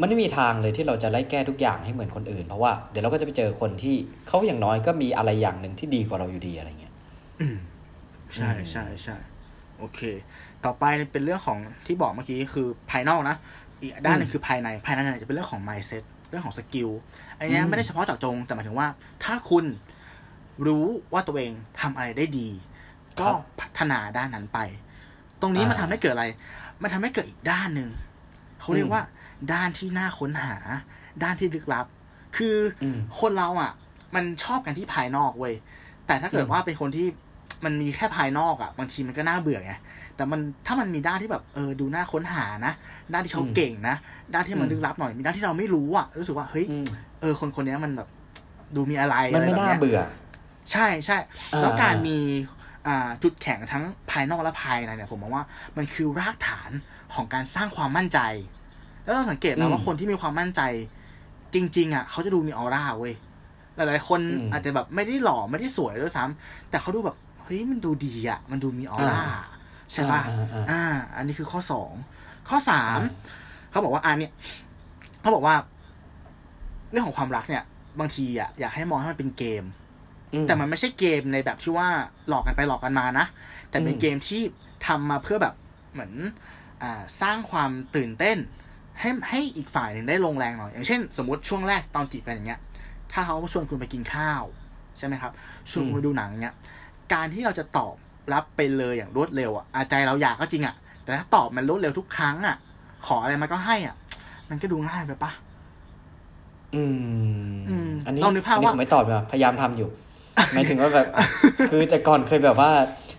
มันไม่มีทางเลยที่เราจะไล่แก้ทุกอย่างให้เหมือนคนอื่น เพราะว่าเดี๋ยวเราก็จะไปเจอคนที่เขาอย่างน้อยก็มีอะไรอย่างหนึ่งที่ดีกว่าเราอยู่ดีอะไรเงี้ยอืมใช่อืมใช่ใช่โอเค ต่อไปเป็นเรื่องของที่บอกเมื่อกี้คือภายนอกนะอีกด้านหนึงคือภายในภายในเนี่ยจะเป็นเรื่องของ mindset เรื่องของ skill อันเนี้ยไม่ได้เฉพาะเจาะจงแต่หมายถึงว่า ถ้าคุณรู้ว่าตัวเองทำอะไรได้ดี ก็พัฒนาด้านนั้นไป ตรงนี้มันทำให้เกิดอะไร มันทำให้เกิดอีกด้านหนึ่งเขาเรียกว่า ด้านที่น่าค้นหา ด้านที่ลึกลับ คืออมคนเราอะ มันชอบกันที่ภายนอกเว้ยแต่ถ้าเกิดอืมว่าเป็นคนที่มันมีแค่ภายนอกอะ บางทีมันก็น่าเบื่อไงแต่มันถ้ามันมีด้านที่แบบเออดูน่าค้นหานะด้านที่เขาเก่งนะด้านที่มันลึกลับหน่อยมีด้านที่เราไม่รู้อะรู้สึกว่าเฮ้ยอืมเออคนคนนี้มันแบบ ดูมีอะไรมันอะไรไม่แบบน่าเนี้ยเบื่อ ใช่ใช่อ่าแล้วการมีอ่า จุดแข็งทั้งภายนอกและภายในเนี่ยผมมองว่ามันคือรากฐานของการสร้างความมั่นใจ แล้วเราสังเกตนะว่าคนที่มีความมั่นใจ จริง ๆ อะ เขาจะดูมีออร่าเว้ยหลายๆคนอาจจะแบบไม่ได้หล่อไม่ได้สวยด้วยซ้ำแต่เขาดูแบบเฮ้ยมันดูดีอะ มันดูมีออร่าใช่ปะอ่าอ่าอ่าอ่า อันนี้คือข้อสองข้อสามเขาบอกว่าอันเนี้ยเขาบอกว่า เรื่องของความรักเนี่ย บางทีอะอยากให้มองให้มันเป็นเกมอืม แต่มันไม่ใช่เกมในแบบที่ว่าหลอกกันไปหลอกกันมานะ แต่เป็นอืมเกมที่ทำมาเพื่อแบบเหมือนอ่าสร้างความตื่นเต้น ให้ให้อีกฝ่ายหนึ่งได้ลงแรงหน่อย อย่างเช่น สมมติช่วงแรกตอนจีบกันอย่างเงี้ย ถ้าเขาชวนคุณไปกินข้าว ใช่ไหมครับ ชวนคุณไปดูหนังเงี้ย การที่เราจะตอบรับไปเลยอย่างรวดเร็วอะอาใจเราอยากก็จริงอะ แต่ถ้าตอบมันรวดเร็วทุกครั้งอะ ขออะไรมันก็ให้อะ มันก็ดูง่ายไปปะอืมอืมอันนี้ลองนึกภาพอันนี้ว่าผมไม่ตอบเลยว่ะพยายามทำอยู่ หมายถึงว่าแบบ คือแต่ก่อนเคยแบบว่า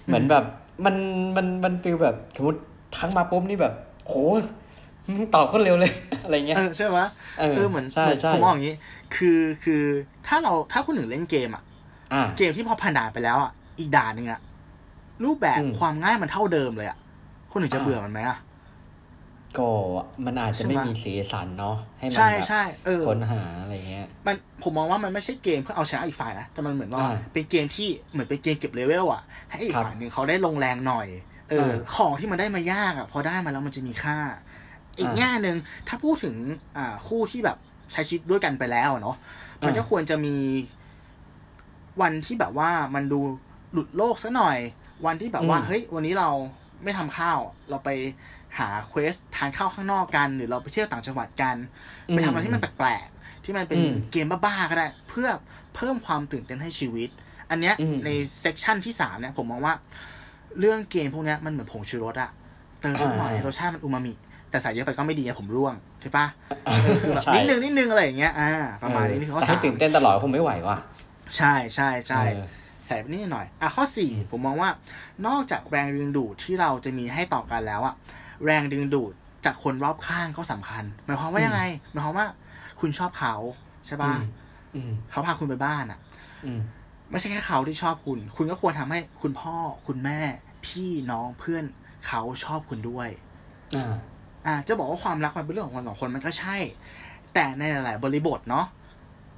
เหมือนแบบมันมันมันฟีลแบบสมมติทักมาปุ๊บนี่แบบโหมึงตอบคนเร็วเลย อะไรเงี้ยเออใช่ไหมเออเออเหมือนใช่เหมือนใช่ผมมองอย่างนี้ คือคือถ้าเราถ้าคุณหนึ่งเล่นเกมอะอ่าเกมที่พอผ่านด่านไปแล้วอะอีกด่านหนึ่งอะรูปแบบอืมความง่ายมันเท่าเดิมเลยอะคุณหนึ่งจะอ่าเบื่อมันไหมอะ ก็มันอาจจะไม่ใช่ปะมีสีสันเนาะให้มันใช่แบบใช่เออค้นหาอะไรเงี้ย มันผมมองว่ามันไม่ใช่เกมเพื่อเอาชนะอีกฝ่ายนะแต่มันเหมือนว่าอ่าเป็นเกมที่เหมือนเป็นเกมเก็บเลเวลอะ ให้อีกครับฝ่ายหนึ่งเขาได้ลงแรงหน่อย เอออ่าของที่มันได้มายากอะ พอได้มาแล้วมันจะมีค่า อีกอ่าแง่หนึ่งถ้าพูดถึงอ่าคู่ที่แบบใช้ชีวิตด้วยกันไปแล้วอะเนาะมันอ่าก็ควรจะมีวันที่แบบว่ามันดูหลุดโลกซะหน่อย วันที่แบบว่าอืมเฮ้ยวันนี้เราไม่ทำข้าว เราไป หา quest ทานข้าวข้างนอกกัน หรือเราไปเที่ยวต่างจังหวัดกัน ไปทำอะไรที่มันแปลกๆที่มันเป็นอืมเกมบ้าๆก็ได้ เพื่อเพิ่มความตื่นเต้นให้ชีวิต อันเนี้ยอืมใน section ที่สามเนี่ยผมมองว่า เรื่องเกมพวกเนี้ยมันเหมือนผงชูรสอะเติมนิดหน่อยอ่ารรสชาติมันอูมามิแต่ใส่เยอะไปก็ไม่ดีอะผมร่วงใช่ปะเออคือแบบใช่นิดนึงนิดนึงอะไรอย่างเงี้ยอ่าประมาณนี้นี่คือข้อแต่สาให้มตื่นเต้นตลอดคงไม่ไหวว่ะใช่ใช่ใช่เออใส่ไปนิดหน่อยอะข้อสี่ผมมองว่านอกจากแรงดึงดูดที่เราจะมีให้ต่อกันแล้วอะ แรงดึงดูดจากคนรอบข้างก็สำคัญ หมายความว่ายังไง หมายความว่า คุณชอบเขาใช่ปะอืมเขาพาคุณไปบ้านอะอืมไม่ใช่แค่เขาที่ชอบคุณ คุณก็ควรทำให้คุณพ่อคุณแม่ พี่น้องเพื่อนเขาชอบคุณด้วยอ่าอะจะบอกว่าความรักมันเป็นเรื่องของคนสองคนมันก็ใช่ แต่ในหลาย ๆ บริบทเนาะ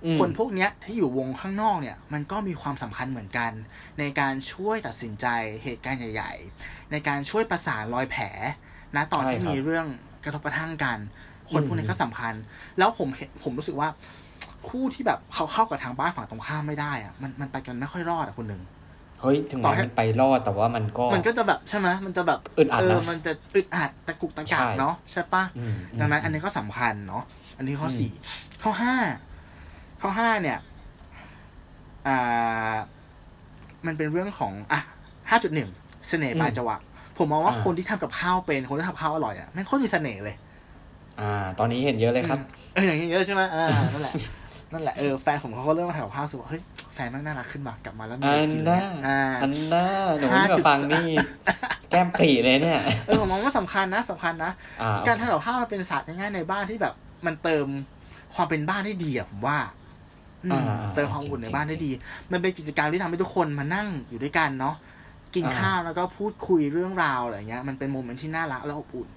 อืมคนพวกเนี้ยที่อยู่วงข้างนอกเนี่ย มันก็มีความสำคัญเหมือนกัน ในการช่วยตัดสินใจเหตุการณ์ใหญ่ ๆ ในการช่วยประสานรอยแผล นะตอนที่ใช่ครับมีเรื่องกระทบกระทั่งกัน คนพวกนี้ก็สำคัญ แล้วผมเห็นผมรู้สึกว่า คู่ที่แบบเขาเข้ากับทางบ้านฝั่งตรงข้ามไม่ได้อะมันมันไปกันไม่ค่อยรอดอะคนหนึ่งเฮ้ยถึงต่แม้อให้มันไปรอดแต่ว่ามันก็ มันก็จะแบบใช่ไหมมันจะแบบอึดอัดนะเออมันจะอึดอัดตะกุกตะกักใช่เนาะใช่ปะอืมดังนั้น อันนี้ก็สำคัญเนาะอันนี้ข้ออมสี่ข้อห้าข้อห้าเนี่ยอ่ามันเป็นเรื่องของอะห้าจุดหนึ่งเสน่ห์ปลายจวัก ผมมองว่าคนที่ทำกับข้าวเป็นคนที่ทำข้าวอร่อยอะแม่งโคตรมีเสน่ห์เลย อ่า ตอนนี้เห็นเยอะเลยครับเอออย่างนี้เยอะใช่ไหมอ่านั่นแหละนั่นแหละเออแฟนผมเขาก็เริ่มมาทำกับข้าวรู้สึกว่าเฮ้ยแฟนแม่งน่ารักขึ้นมากลับมาแล้วมีอัอะไรนกินน่าเนี่ยอ่าอันน่าหนูห้ามาจุดฟังนี่แก้มปรีเลยเนี่ยเออผมมองว่าสำคัญนะสำคัญนะอ่าการทำกับข้าวมันเป็นศาสตร์ง่ายๆในบ้านที่แบบ มันเติมความเป็นบ้านได้ดีอะผมว่าอืมอ่าเติมความอุ่นในบ้านได้ดี มันเป็นกิจกรรมที่ทำให้ทุกคนมานั่งอยู่ด้วยกันเนาะ กินอ่าข้าวแล้วก็พูดคุยเรื่องราวอะไรเงี้ย มันเป็นโมเมนต์ที่น่ารักและอบอุ่น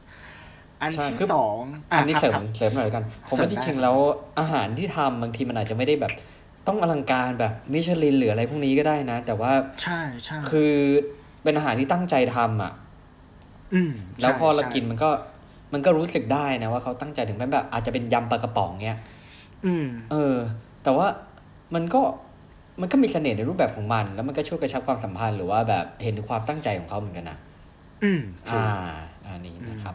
อันใช่ที่คือสองอันนี้ะเสริมครับเสริมหน่อยละกันผมเสริว่ามได้ที่จริงแล้วอาหารที่ทำบางทีมันอาจจะไม่ได้แบบต้องอลังการแบบมิชลินหรืออะไรพวกนี้ก็ได้นะ แต่ว่าใช่ใช่คือเป็นอาหารที่ตั้งใจทำอะ อืมแล้วพอเราใช่กินมันก็มันก็รู้สึกได้นะว่าเขาตั้งใจถึงแม้แบบ อาจจะเป็นยำปลากระป๋องเงี้ย อืม เออ แต่ว่ามันก็ มันก็มีเสน่ห์ในรูปแบบของมัน แล้วมันก็ช่วยกระชับความสัมพันธ์หรือว่าแบบเห็นถึงความตั้งใจของเขาเหมือนกันนะอืมถูกอ่าอันนี้นะครับ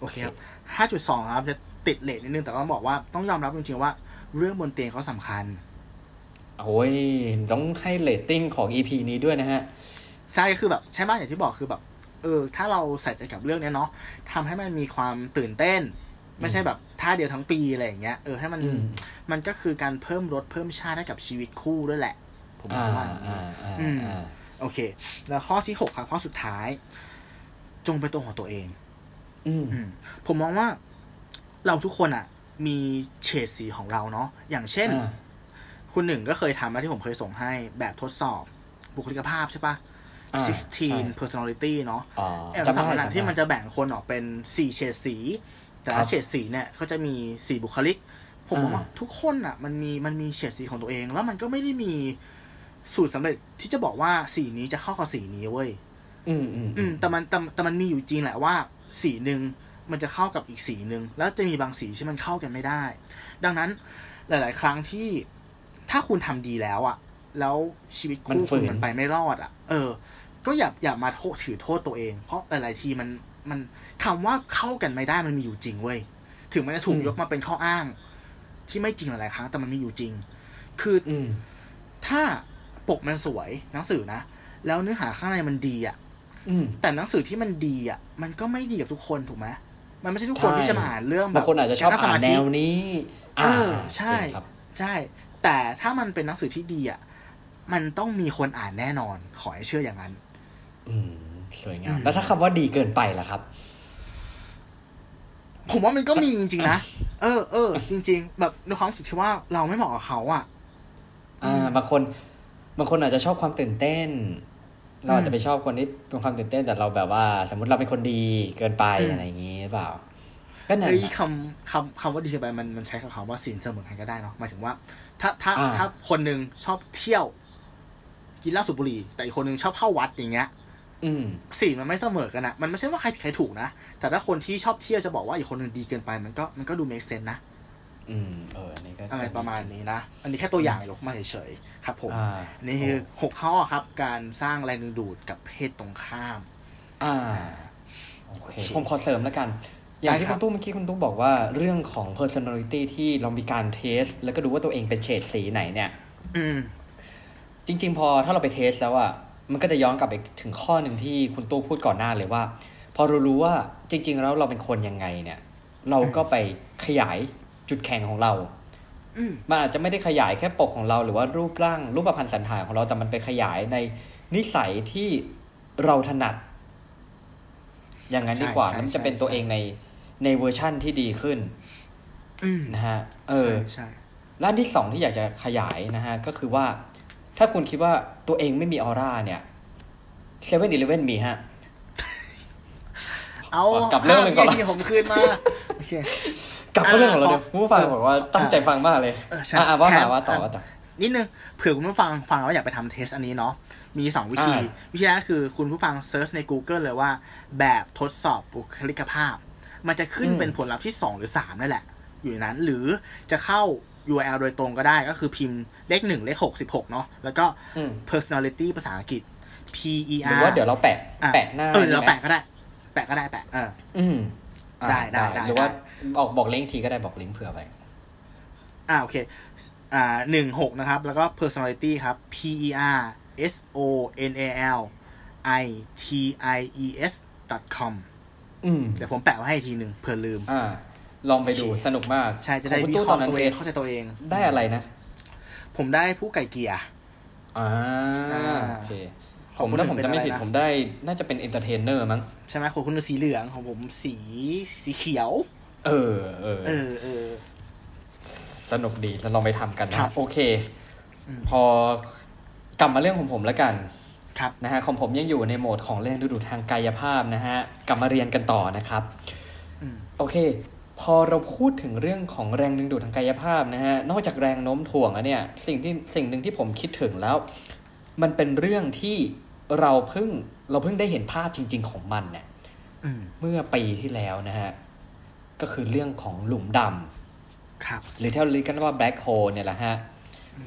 โอเคครับห้าจุดสองครับ จะติดเลทนิดนึงแต่ต้องบอกว่าต้องยอมรับจริงๆว่าเรื่องบนเตียงเขาสำคัญโอ้ยต้องให้เรตติ้งของ EP นี้ด้วยนะฮะ ใช่คือแบบใช่ไหมอย่างที่บอกคือแบบ เออ ถ้าเราใส่ใจกับเรื่องเนี้ยเนาะทำให้มันมีความตื่นเต้น ไม่ใช่แบบท่าเดียวทั้งปีอะไรอย่างเงี้ยเออให้มันอืมมันก็คือการเพิ่มรสเพิ่มชาติให้กับชีวิตคู่ด้วยแหละ ผมอ่ามองว่าอ่าอ่าอืมอ่าโอเค แล้วข้อที่หกครับข้อสุดท้าย จงเป็นตัวของตัวเอง อืมอืมผมมองว่าเราทุกคนอะ มีเฉดสีของเราเนาะอย่างเช่นอ่าคุณหนึ่งก็เคยทำมาที่ผมเคยส่งให้แบบทดสอบบุคลิกภาพใช่ปะอ่าใช่16 personality เนาะอ๋อแอบจำสำได้คัญจำที่มันได้จะแบ่งคนออกเป็นสี่เฉดสี แต่ครัละบเฉดสีเนี่ยก็จะมีสี่บุคลิก ผมมองอ่าว่าทุกคนอะ มันมีมันมีเฉดสีของตัวเอง แล้วมันก็ไม่ได้มีสูตรสำเร็จที่จะบอกว่าสีนี้จะเข้ากับสีนี้เว้ยอืมอืมอืมแต่มันแต่แต่มันมีอยู่จริงแหละว่า สีหนึ่งมันจะเข้ากับอีกสีหนึ่งแล้วจะมีบางสีที่มันเข้ากันไม่ได้ ดังนั้นหลาย ๆ ครั้งที่ถ้าคุณทำดีแล้วอะแล้วชีวิตมันคู่ฝืคุณนมันไปไม่รอดอะเออ ก็อย่าอย่ามาโทษถือโทษตัวเอง เพราะหลาย ๆ ทีมัน มันคำว่าเข้ากันไม่ได้มันมีอยู่จริงเว้ยถึงมันจะถูกยกมาเป็นข้ออ้าง ที่ไม่จริงหลายๆครั้งแต่มันมีอยู่จริง คืออืมถ้าปกมันสวยหนังสือนะแล้วเนื้อหาข้างในมันดีอะอืมแต่หนังสือที่มันดีอะ มันก็ไม่ดีกับทุกคนถูกไหมมันไม่ใช่ทุกคนที่จะมาอ่านเรื่องแบบบางคนอาจจะชอบกรอ่านแนวนี้เออใช่จริงครับใช่ แต่ถ้ามันเป็นหนังสือที่ดีอะมันต้องมีคนอ่านแน่นอน ขอให้เชื่ออย่างนั้น อืม สวยงาอืมมแล้วถ้าคำว่าดีเกินไปล่ะครับ ผมว่ามันก็มีจริงๆนะ เออเออจริง ๆ แบบในความรู้สึกที่ว่าเราไม่เหมาะกับเขาอะ อ่าบางคนบางคนอาจจะชอบความตื่นเต้น เราอาจจะไปชอบคนที่เป็นความตื่นเต้นแต่เราแบบว่า สมมติเราเป็นคนดีเกินไปอืมอะไรอย่างงี้หรือเปล่าก็นั่นไอ้น่ะคำคำคำว่าดีไปมันมันใช้กับคำว่าสินเสมอกันก็ได้เนาะหมายถึงว่า ถ้าถ้าอ่าถ้าคนหนึ่งชอบเที่ยว กินเหล้าสูบบุหรี่แต่อีกคนหนึ่งชอบเข้าวัดอย่างเงี้ยอืม สิ่งมันไม่เสมอกันนะมันไม่ใช่ว่าใครผิดใครถูกนะ แต่ถ้าคนที่ชอบเที่ยวจะบอกว่าอีกคนหนึ่งดีเกินไป มันก็มันก็ดู make sense นะอืมเอออันนี้ก็อะไรประมาณนี้นะ อันนี้แค่ตัวอย่างยกมาเฉยๆครับผมอ่าอันนี้คือหกข้อครับ การสร้างแรงดึงดูดกับเพศตรงข้าม อ่าโอเคผมขอเสริมแล้วกัน อย่างได้ที่ครัคุบณตู้เมื่อกี้คุณตู้บอกว่าเรื่องของ personality ที่เรามีการเทส แล้วก็ดูว่าตัวเองเป็นเฉดสีไหนเนี่ย อืม จริง ๆ พอถ้าเราไปเทสแล้วอะ มันก็จะย้อนกลับไปถึงข้อหนึ่งที่คุณตู้พูดก่อนหน้าเลยว่า พอเรารู้ว่าจริง ๆ แล้วเราเป็นคนยังไงเนี่ย เราก็ไปขยายจุดแข็งของเราอืมมันอาจจะไม่ได้ขยายแค่ปกของเรา หรือว่ารูปร่าง รูปพรรณสันฐานของเราแต่มันไปขยายในนิสัยที่เราถนัด อย่างนั้นดีกว่าใช่ใช่แล้วมันจะเป็นใช่ตัวเองในในเวอร์ชั่นที่ดีขึ้นอืมนะฮะ เออใช่ใช่ด้านที่สองที่อยากจะขยายนะฮะ ก็คือว่า ถ้าคุณคิดว่าตัวเองไม่มีออร่าเนี่ยเซเว่นอีเลเว่นมีฮะ เอากลับเรื่องหนึ่งก่อนละที่ผมคืนมา โอเค กลับเข้าเรื่องของเราอ่าเดี๋ยวคุณผู้ฟังเออบอกว่าตั้งใจฟังมากเลยเออใช่อะว่าแถมามว่าต่อแถมว่าต่อนิดนึงเผื่อคุณผู้ฟังฟังแล้วอยากไปทำ test อันนี้เนาะมีสองวิธีอ่าวิธีแรกคือคุณผู้ฟัง search ใน Google เลยว่า แบบทดสอบบุคลิกภาพ มันจะขึ้นเป็นผลลัพธ์ที่2หรือ3นั่นแหละ อยู่ในนั้นหรือจะเข้า URL โดยตรงก็ได้ก็คือพิมพ์เลขหนึ่งเลขหกสิบหกเนาะแล้วก็อืม personality ภาษาอังกฤษ P E หรือ R ว่าเดี๋ยวเราแปะอะแปะหน้าเออเดี๋ยวเรานี่ไหมแปะก็ได้ แปะก็ได้แปะเอออืมอ่าได้ได้ได้หรือว่าได้บอกบอกลิงก์ทีก็ได้บอกลิงก์เผื่อไปอ่าโอเค อ่าหนึ่งหกนะครับ แล้วก็ personality ครับ P E R S O N A L I T I E S com อืมเดี๋ยวผมแปะไว้ให้อีกทีหนึ่งเผื่อลืม อ่า ลองไปดูสนุกมากใช่จะได้ของคุณวิตู้เคตอราะนห์นั้นตัวเทเองสเข้าใจตัวเอง ได้อะไรนะ ผมได้ผู้ไก่เกลียร์อ่าอ่าโอเคขผองมคนถ้าอื่นผมจะไม่ผิดเป็นอะไรนะผมได้น่าจะเป็นเอนเตอร์เทนเนอร์มั้งใช่ไหมของคุณสีเหลืองของผมสีสีเขียว เออเออเออเออสนุกดีจะลองไปทำกันครันะบโอเคอืมพอกลับมาเรื่องของผมแล้วกันครับนะฮะของผมยังอยู่ในโหมดของแรงดึงดูดทางกายภาพนะฮะกลับมาเรียนกันต่อนะครับอืมโอเค พอเราพูดถึงเรื่องของแรงดึงดูดทางกายภาพนะฮะ นอกจากแรงโน้มถ่วงแล้วเนี่ย สิ่งที่สิ่งหนึ่งที่ผมคิดถึงแล้ว มันเป็นเรื่องที่เราเพิ่งเราเพิ่งได้เห็นภาพจริง ๆ ของมันเนี่ยอืมเมื่อปีที่แล้วนะฮะ ก็คือเรื่องของหลุมดำครับ หรือที่เราเรียกกันว่า black hole เนี่ยแหละฮะ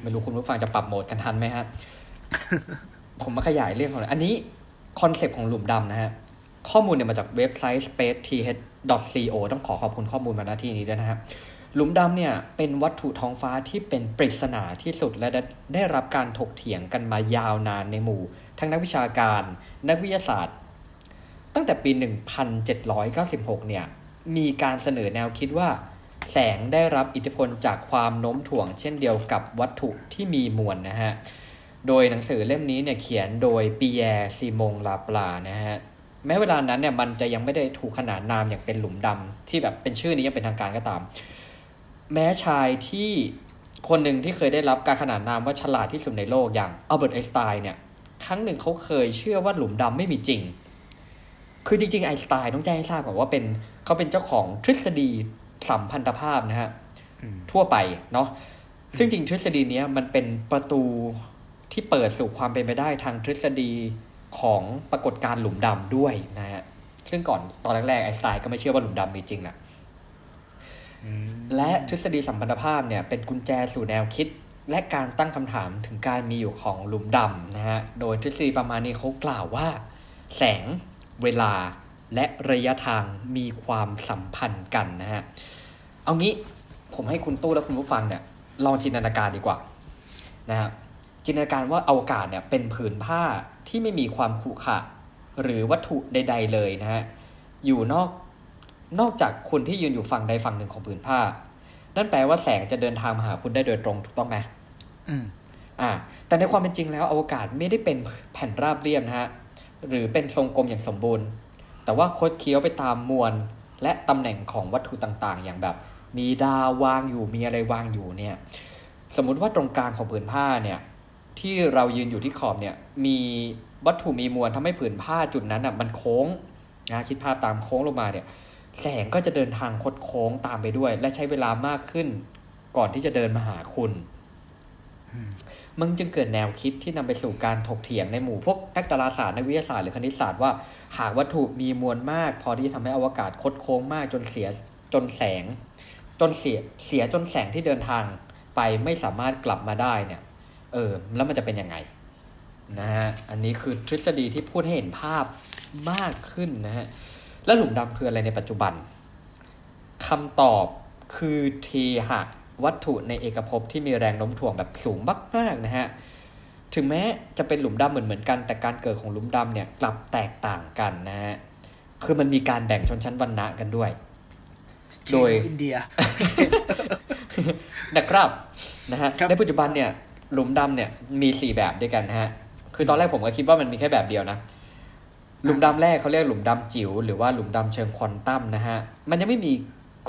ไม่รู้คุณผู้ฟังจะปรับโหมดกันทันไหมฮะ ผมมาขยายเรื่องของเลยอันนี้ concept ของหลุมดำนะฮะ ข้อมูลเนี่ยมาจากเว็บไซต์ .co ต้องขอขอบคุณข้อมูลมาณที่นี้ด้วยนะฮะหลุมดำเนี่ยเป็นวัตถุท้องฟ้าที่เป็นปริศนาที่สุดและได้ไดรับการถกเถียงกันมายาวนานในหมู่ ทั้งนักวิชาการ นักวิทยาศาสตร์ ตั้งแต่ปี 1796 เนี่ยมีการเสนอแนวคิดว่า แสงได้รับอิทธิพลจากความโน้มถ่วง เช่นเดียวกับวัตถุที่มีมวลนะฮะโดยหนังสือเล่มนี้เนี่ยเขียนโดยปีแยร์ซีมงลาปลานะฮะ แม้เวลานั้นเนี่ยมันจะยังไม่ได้ถูกขนานนามอย่างเป็นหลุมดำที่แบบเป็นชื่อนี้ยังเป็นทางการก็ตาม แม้ชายที่คนหนึ่งที่เคยได้รับการขนานนามว่าฉลาดที่สุดในโลกอย่างอัลเบิร์ตไอน์สไตน์เนี่ยครั้งหนึ่งเขาเคยเชื่อว่าหลุมดำไม่มีจริง คือจริงๆไอน์สไตน์ต้องแจ้งให้ทราบก่อนว่าเป็นเขาเป็นเจ้าของทฤษฎีสัมพันธภาพนะฮะทั่วไปเนาะซึ่งจริงทฤษฎีเนี้ยมันเป็นประตูที่เปิดสู่ความเป็นไปได้ทางทฤษฎี ของปรากฏการณ์หลุมดำด้วยนะฮะซึ่งก่อนตอนแรกๆไอน์สไตน์ก็ไม่เชื่อว่าหลุมดำมีจริงนะอืมและทฤษฎีสัมพันธภาพเนี่ยเป็นกุญแจสู่แนวคิด และการตั้งคำถามถึงการมีอยู่ของหลุมดำนะฮะ โดยทฤษฎีประมาณนี้เขากล่าวว่า แสง เวลา และระยะทางมีความสัมพันธ์กันนะฮะ เอางี้ผมให้คุณตู้และคุณผู้ฟังเนี่ยลองจินตนาการดีกว่านะฮะ จินตนาการว่าอวกาศเนี่ยเป็นผืนผ้าที่ไม่มีความขรุขระหรือวัตถุใด ๆ เลยนะฮะอยู่นอกนอกจากคนที่ยืนอยู่ฝั่งใดฝั่งหนึ่งของผืนผ้า นั่นแปลว่าแสงจะเดินทางมาหาคุณได้โดยตรงถูกต้องไหมอืมอ่า แต่ในความเป็นจริงแล้วอวกาศไม่ได้เป็นแผ่นราบเรียบนะฮะ หรือเป็นทรงกลมอย่างสมบูรณ์ แต่ว่าคดเคี้ยวไปตามมวล และตำแหน่งของวัตถุต่างๆ อย่างแบบ มีดาววางอยู่ มีอะไรวางอยู่เนี่ย สมมุติว่าตรงกลางของผืนผ้าเนี่ย ที่เรายืนอยู่ที่ขอบเนี่ยมีวัตถุมีมวลทำให้ผืนผ้าจุดนั้นอะมันโค้งนะคิดภาพตามโค้งลงมาเนี่ยแสงก็จะเดินทางคดโค้งตามไปด้วย และใช้เวลามากขึ้นก่อนที่จะเดินมาหาคุณมันจึงเกิดแนวคิดที่นำไปสู่การถกเถียงในหมู่พวกนักดาราศาสตร์นักวิทยาศาสตร์หรือคณิตศาสตร์ว่าหากวัตถุมีมวลมาก พอที่จะทำให้อวกาศคดโค้งมากจนเสียจนแสง จนเสียเสียจนแสงที่เดินทางไปไม่สามารถกลับมาได้เนี่ย เออแล้วมันจะเป็นยังไงนะฮะอันนี้คือทฤษฎีที่พูดให้เห็นภาพมากขึ้นนะฮะแล้วหลุมดำคืออะไรในปัจจุบันคำตอบคือเทหะวัตถุในเอกภพที่มีแรงโน้มถ่วงแบบสูงมากๆนะฮะถึงแม้จะเป็นหลุมดำเหมือนเหมือนๆกัน แต่การเกิดของหลุมดำเนี่ยกลับแตกต่างกันนะฮะคือมันมีการแบ่งชนชั้นวรรณะกันด้วย โดยอินเดียนะครับนะฮะครับในปัจจุบันเนี่ย หลุมดำเนี่ยมีสี่แบบด้วยกันนะฮะ คือตอนแรกผมก็คิดว่ามันมีแค่แบบเดียวนะ หลุมดำแรกเขาเรียกหลุมดำจิ๋วหรือว่าหลุมดำเชิงควอนตัมนะฮะ มันยังไม่มี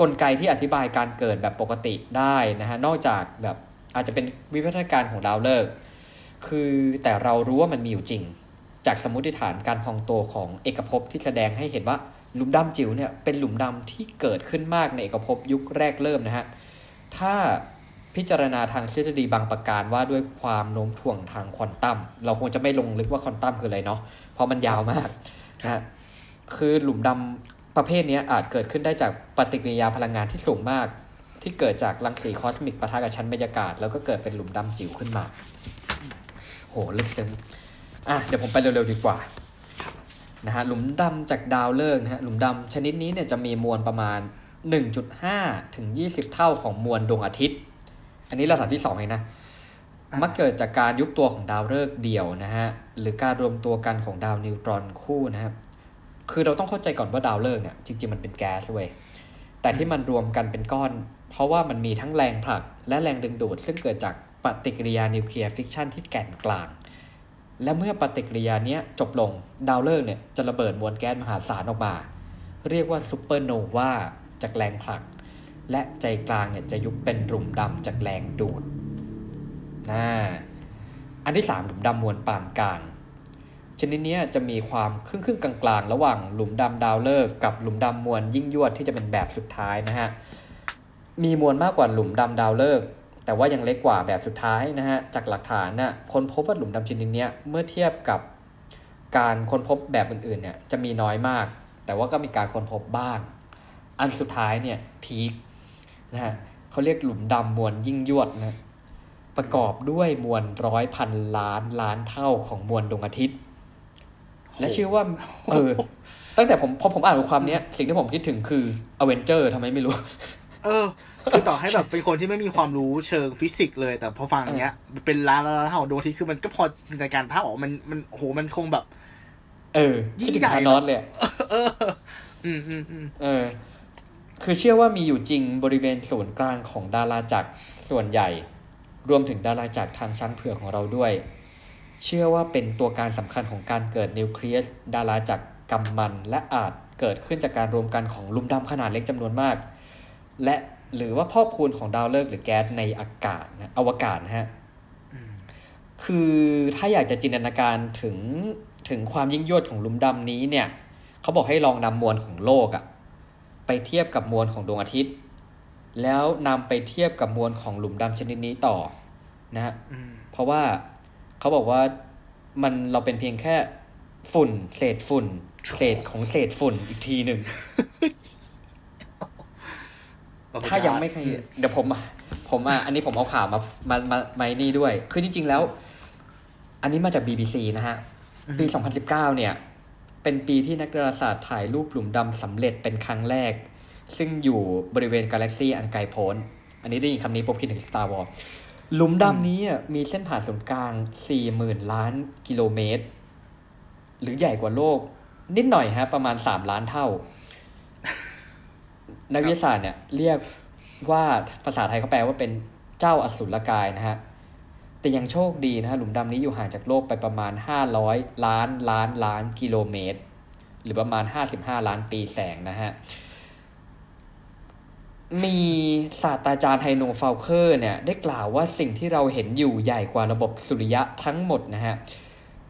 กลไกที่อธิบายการเกิดแบบปกติได้นะฮะ นอกจากแบบอาจจะเป็นวิวัฒนาการของดาวฤกษ์คือแต่เรารู้ว่ามันมีอยู่จริง จากสมมติฐานการพองโตของเอกภพที่แสดงให้เห็นว่าหลุมดำจิ๋วเนี่ยเป็นหลุมดำที่เกิดขึ้นมากในเอกภพยุคแรกเริ่มนะฮะ ถ้า พิจารณาทางทฤษฎีบางประการว่าด้วยความโน้มถ่วงทางควอนตัม เราคงจะไม่ลงลึกว่าควอนตัมคืออะไรเนาะ เพราะมันยาวมากนะฮะคือหลุมดำประเภทเนี้ยอาจเกิดขึ้นได้จากปฏิกิริยาพลังงานที่สูงมาก ที่เกิดจากรังสีคอสมิกปะทะกับชั้นบรรยากาศ แล้วก็เกิดเป็นหลุมดำจิ๋วขึ้นมา โหลึกซึ้ง อะเดี๋ยวผมไปเร็วๆดีกว่านะฮะหลุมดำจากดาวฤกษ์นะฮะหลุมดำชนิดนี้เนี่ยจะมีมวลประมาณ 1.5 ถึง 20 เท่าของมวลดวงอาทิตย์ อันนี้ระดับที่สองเองนะอ่ามัมักเกิดจากการยุบตัวของดาวฤกษ์เดี่ยวนะฮะหรือการรวมตัวกันของดาวนิวตรอนคู่นะครับคือเราต้องเข้าใจก่อนว่าดาวฤกษ์เนี่ยจริงๆมันเป็นแก๊สเว้ยแต่ที่มันรวมกันเป็นก้อน เพราะว่ามันมีทั้งแรงผลัก และแรงดึงดูด ซึ่งเกิดจากปฏิกิริยานิวเคลียร์ฟิวชันที่แก่นกลาง และเมื่อปฏิกิริยาเนี้ยจบลงดาวฤกษ์เนี่ยจะระเบิดมวลแก๊สมหาศาลออกมา เรียกว่าซูเปอร์โนวาจากแรงผลัก และใจกลางเนี่ยจะยุบเป็นหลุมดำจากแรงดูดนะอันที่สามหลุมดำมวลปานกลาง ชนิดเนี้ยจะมีความครึ่งครึ่งกลางๆ ระหว่างหลุมดำดาวฤกษ์กับหลุมดำมวลยิ่งยวดที่จะเป็นแบบสุดท้ายนะฮะ มีมวลมากกว่าหลุมดำดาวฤกษ์แต่ว่ายังเล็กกว่าแบบสุดท้ายนะฮะ จากหลักฐานน่ะค้นพบว่าหลุมดำชนิดเนี้ยเมื่อเทียบกับการค้นพบแบบอื่นๆเนี่ยจะมีน้อยมาก แต่ว่าก็มีการค้นพบบ้าง อันสุดท้ายเนี่ย peak นะฮะเขาเรียกหลุมดำมวลยิ่งยวดนะประกอบด้วยมวลร้อยพันล้านล้านเท่าของมวลดวงอาทิตย์ และเชื่อว่า เออ ตั้งแต่ผมพอผมอ่านบทความเนี้ย สิ่งที่ผมคิดถึงคืออเวนเจอร์ทำไมไม่รู้ เออ คือต่อให้แบบเป็นคนที่ไม่มีความรู้เชิงฟิสิกส์เลย แต่พอฟังอย่างเงี้ย เป็นล้านล้านเท่าดวงอาทิตย์คือมันก็พอจินตนาการภาพออกมันมันโหมันคงแบบ เออยิ่คิดงถึงใหญ่ทานอสเลยอะเออ อืมอืมอืมเออ คือเชื่อว่ามีอยู่จริงบริเวณศูนย์กลางของดาราจักรส่วนใหญ่ รวมถึงดาราจักรทางช้างเผือกของเราด้วย เชื่อว่าเป็นตัวการสำคัญของการเกิดนิวเคลียสดาราจักรกำมันและอาจเกิดขึ้นจากการรวมกันของลุมดำขนาดเล็กจำนวนมาก และหรือว่าพอกพูนของดาวฤกษ์หรือแก๊สในอากาศนะอวกาศนะฮะคือถ้าอยากจะจินตนาการถึงถึงความยิ่งยวดของลุมดำนี้เนี่ยเขาบอกให้ลองนำมวลของโลกอะ ไปเทียบกับมวลของดวงอาทิตย์ แล้วนำไปเทียบกับมวลของหลุมดำชนิดนี้ต่อนะฮะอืมเพราะว่าเขาบอกว่ามันเราเป็นเพียงแค่ฝุ่น เศษฝุ่น เศษของเศษฝุ่นอีกทีหนึ่งถ้ายังไม่เคยเดี๋ยวผมผผมอะอันนี้ผมเอาข่าวมามามามานี่ด้วย คือจริง ๆ แล้ว อันนี้มาจาก BBC นะฮะ ปี 2019 เนี่ย เป็นปีที่นักดาราศาสตร์ถ่ายรูปหลุมดำสำเร็จเป็นครั้งแรก ซึ่งอยู่บริเวณกาแล็กซีอันไกลโพ้น อันนี้ได้ยินคำนี้ปุ๊บคิดถึง Star Wars หลุมดำนี้มีเส้นผ่านศูนย์กลาง 40,000 ล้านกิโลเมตร หรือใหญ่กว่าโลก นิดหน่อยฮะ ประมาณ 3 ล้านเท่า นักวิทยาศาสตร์เนี่ย เรียกว่าภาษาไทยเขาแปลว่าเป็นเจ้าอสุรกายนะฮะ แต่ยังโชคดีนะฮะหลุมดำนี้อยู่ห่างจากโลกไปประมาณ 500 ล้านล้านล้านกิโลเมตร หรือประมาณ 55 ล้านปีแสงนะฮะมีศาสตราจารย์ไฮโนฟาลเคอร์เนี่ยได้กล่าวว่าสิ่งที่เราเห็นอยู่ใหญ่กว่าระบบสุริยะทั้งหมดนะฮะ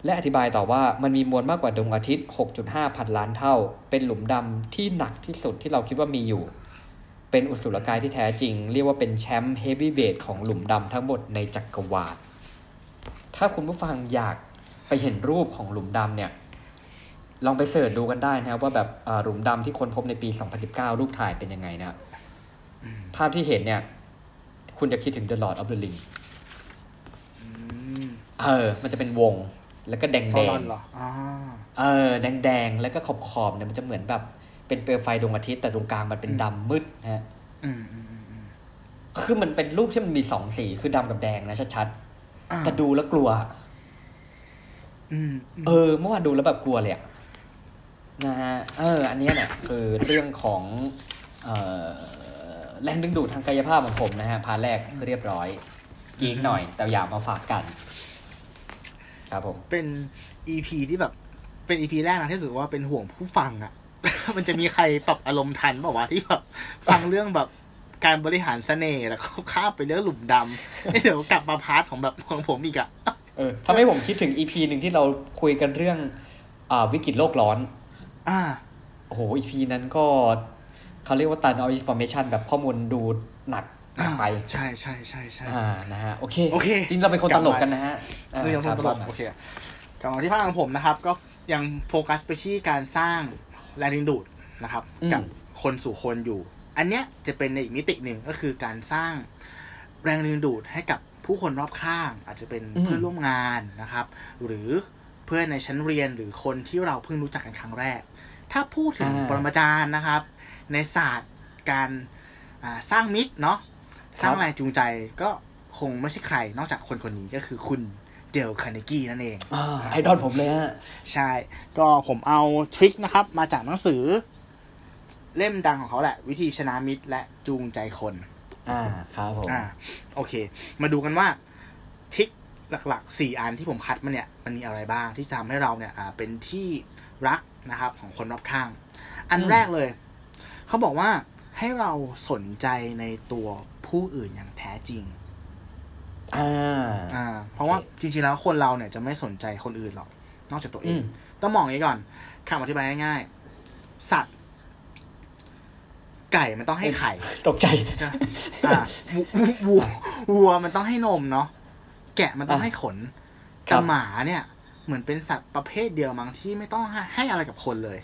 และอธิบายต่อว่ามันมีมวลมากกว่าดวงอาทิตย์ 6.5 พันล้านเท่า เป็นหลุมดำที่หนักที่สุดที่เราคิดว่ามีอยู่ เป็นอสุรกายที่แท้จริง เรียกว่าเป็นแชมป์เฮฟวี่เวทของหลุมดำทั้งหมดในจักรวาลถ้าคุณผู้ฟังอยากไปเห็นรูปของหลุมดำเนี่ย ลองไป search ดูกันได้นะครับ ว่าแบบอ่าหลุมดำที่ค้นพบในปี 2019 รูปถ่ายเป็นยังไงนะครับภาพที่เห็นเนี่ย คุณจะคิดถึง The Lord of the Ring เออ มันจะเป็นวง แล้วก็แดงซแดอรองนเหรออ๋อเออ แดงแดงๆแล้วก็ขอบขอบๆเนี่ยมันจะเหมือนแบบ เป็นเปลวไฟดวงอาทิตย์แต่ตรงกลางมันเป็นดำมืดนะฮะอืมอืมอืมอืมคือมันเป็นรูปที่มันมีสองสีคือดำกับแดงนะชัดอ่าๆแต่ดูแล้วกลัวอืมเออ เมื่อวานดูแล้วแบบกลัวเลยอะนะฮะเออ อันเนี้ยเนี่ยคือเรื่องของเอ่อแรงดึงดูดทางกายภาพของผมนะฮะพาร์ทแรกเรียบร้อย geek หน่อย แต่อยากมาฝากกัน ครับผม เป็น EP ที่แบบ เป็น EP แรกนะที่รู้สึกว่าเป็นห่วงผู้ฟังอะ มันจะมีใครปรับอารมณ์ทันบอกว่าวะที่แบบฟังเรื่องแบบการบริหารเสน่ห์แล้วก็ข้ามไปเรื่องหลุมดำเดี๋ยวกลับมา part ของแบบของผมอีกอะเออทำให้ผมคิดถึง EP หนึ่งที่เราคุยกันเรื่อง อ่าวิกฤตโลกร้อน อ่าโอ้โห EP นั้นก็เขาเรียกว่าตันเอาอินโฟเมชันแบบข้อมูลดูหนักไป ใช่ใช่ใช่ใช่อ่านะฮะโอเคโอเคจริงๆเราเป็นคนกลัตบมาลกกันนะฮะอ่าเรื่องคตรับลกโอเคกลับมาที่ภาคของผมนะครับ ก็ยังโฟกัสไปที่การสร้าง แรงดึงดูดนะครับ กับคนสู่คนอยู่ อันเนี้ยจะเป็นในอีกมิติหนึ่งก็คือการสร้างแรงดึงดูดให้กับผู้คนรอบข้าง อาจจะเป็นเพื่อนร่วมงานนะครับ หรือเพื่อนในชั้นเรียนหรือคนที่เราเพิ่งรู้จักกันครั้งแรก ถ้าพูดถึงปรมาจารย์นะครับ ในศาสตร์การอ่าสร้างมิตรเนาะสร้างแรงจูงใจก็คงไม่ใช่ใครนอกจากคนคนนี้ก็คือคุณ เดลคาร์เนกี้นั่นเองอ่าไอดอลผมเลยฮะ ใช่ ก็ผมเอาทริคนะครับ มาจากหนังสือ เล่มดังของเขาแหละ วิธีชนะมิตรและจูงใจคน อ่า ครับผม อ่า โอเค มาดูกันว่าทริคหลักๆสี่อันที่ผมคัดมาเนี่ย มันมีอะไรบ้างที่ทำให้เราเนี่ยอ่าเป็นที่รักนะครับของคนรอบข้าง อันแรกเลย เขาบอกว่าให้เราสนใจในตัวผู้อื่นอย่างแท้จริง อ่าอ่า เพราะว่าจริงๆแล้วคนเราเนี่ยจะไม่สนใจคนอื่นหรอก นอกจากตัวเออืงมต้องมองอย่างนี้ก่อนคำอธิบายง่ายๆ สัตว์ ไก่มันต้องให้ไข่ ตกใจอ่าวัววัววัวมันต้องให้นมเนาะ แกะมันต้องอะให้ขนครัแต่บหมาเนี่ย เหมือนเป็นสัตว์ประเภทเดียวมั้งที่ไม่ต้องให้ให้อะไรกับคนเลย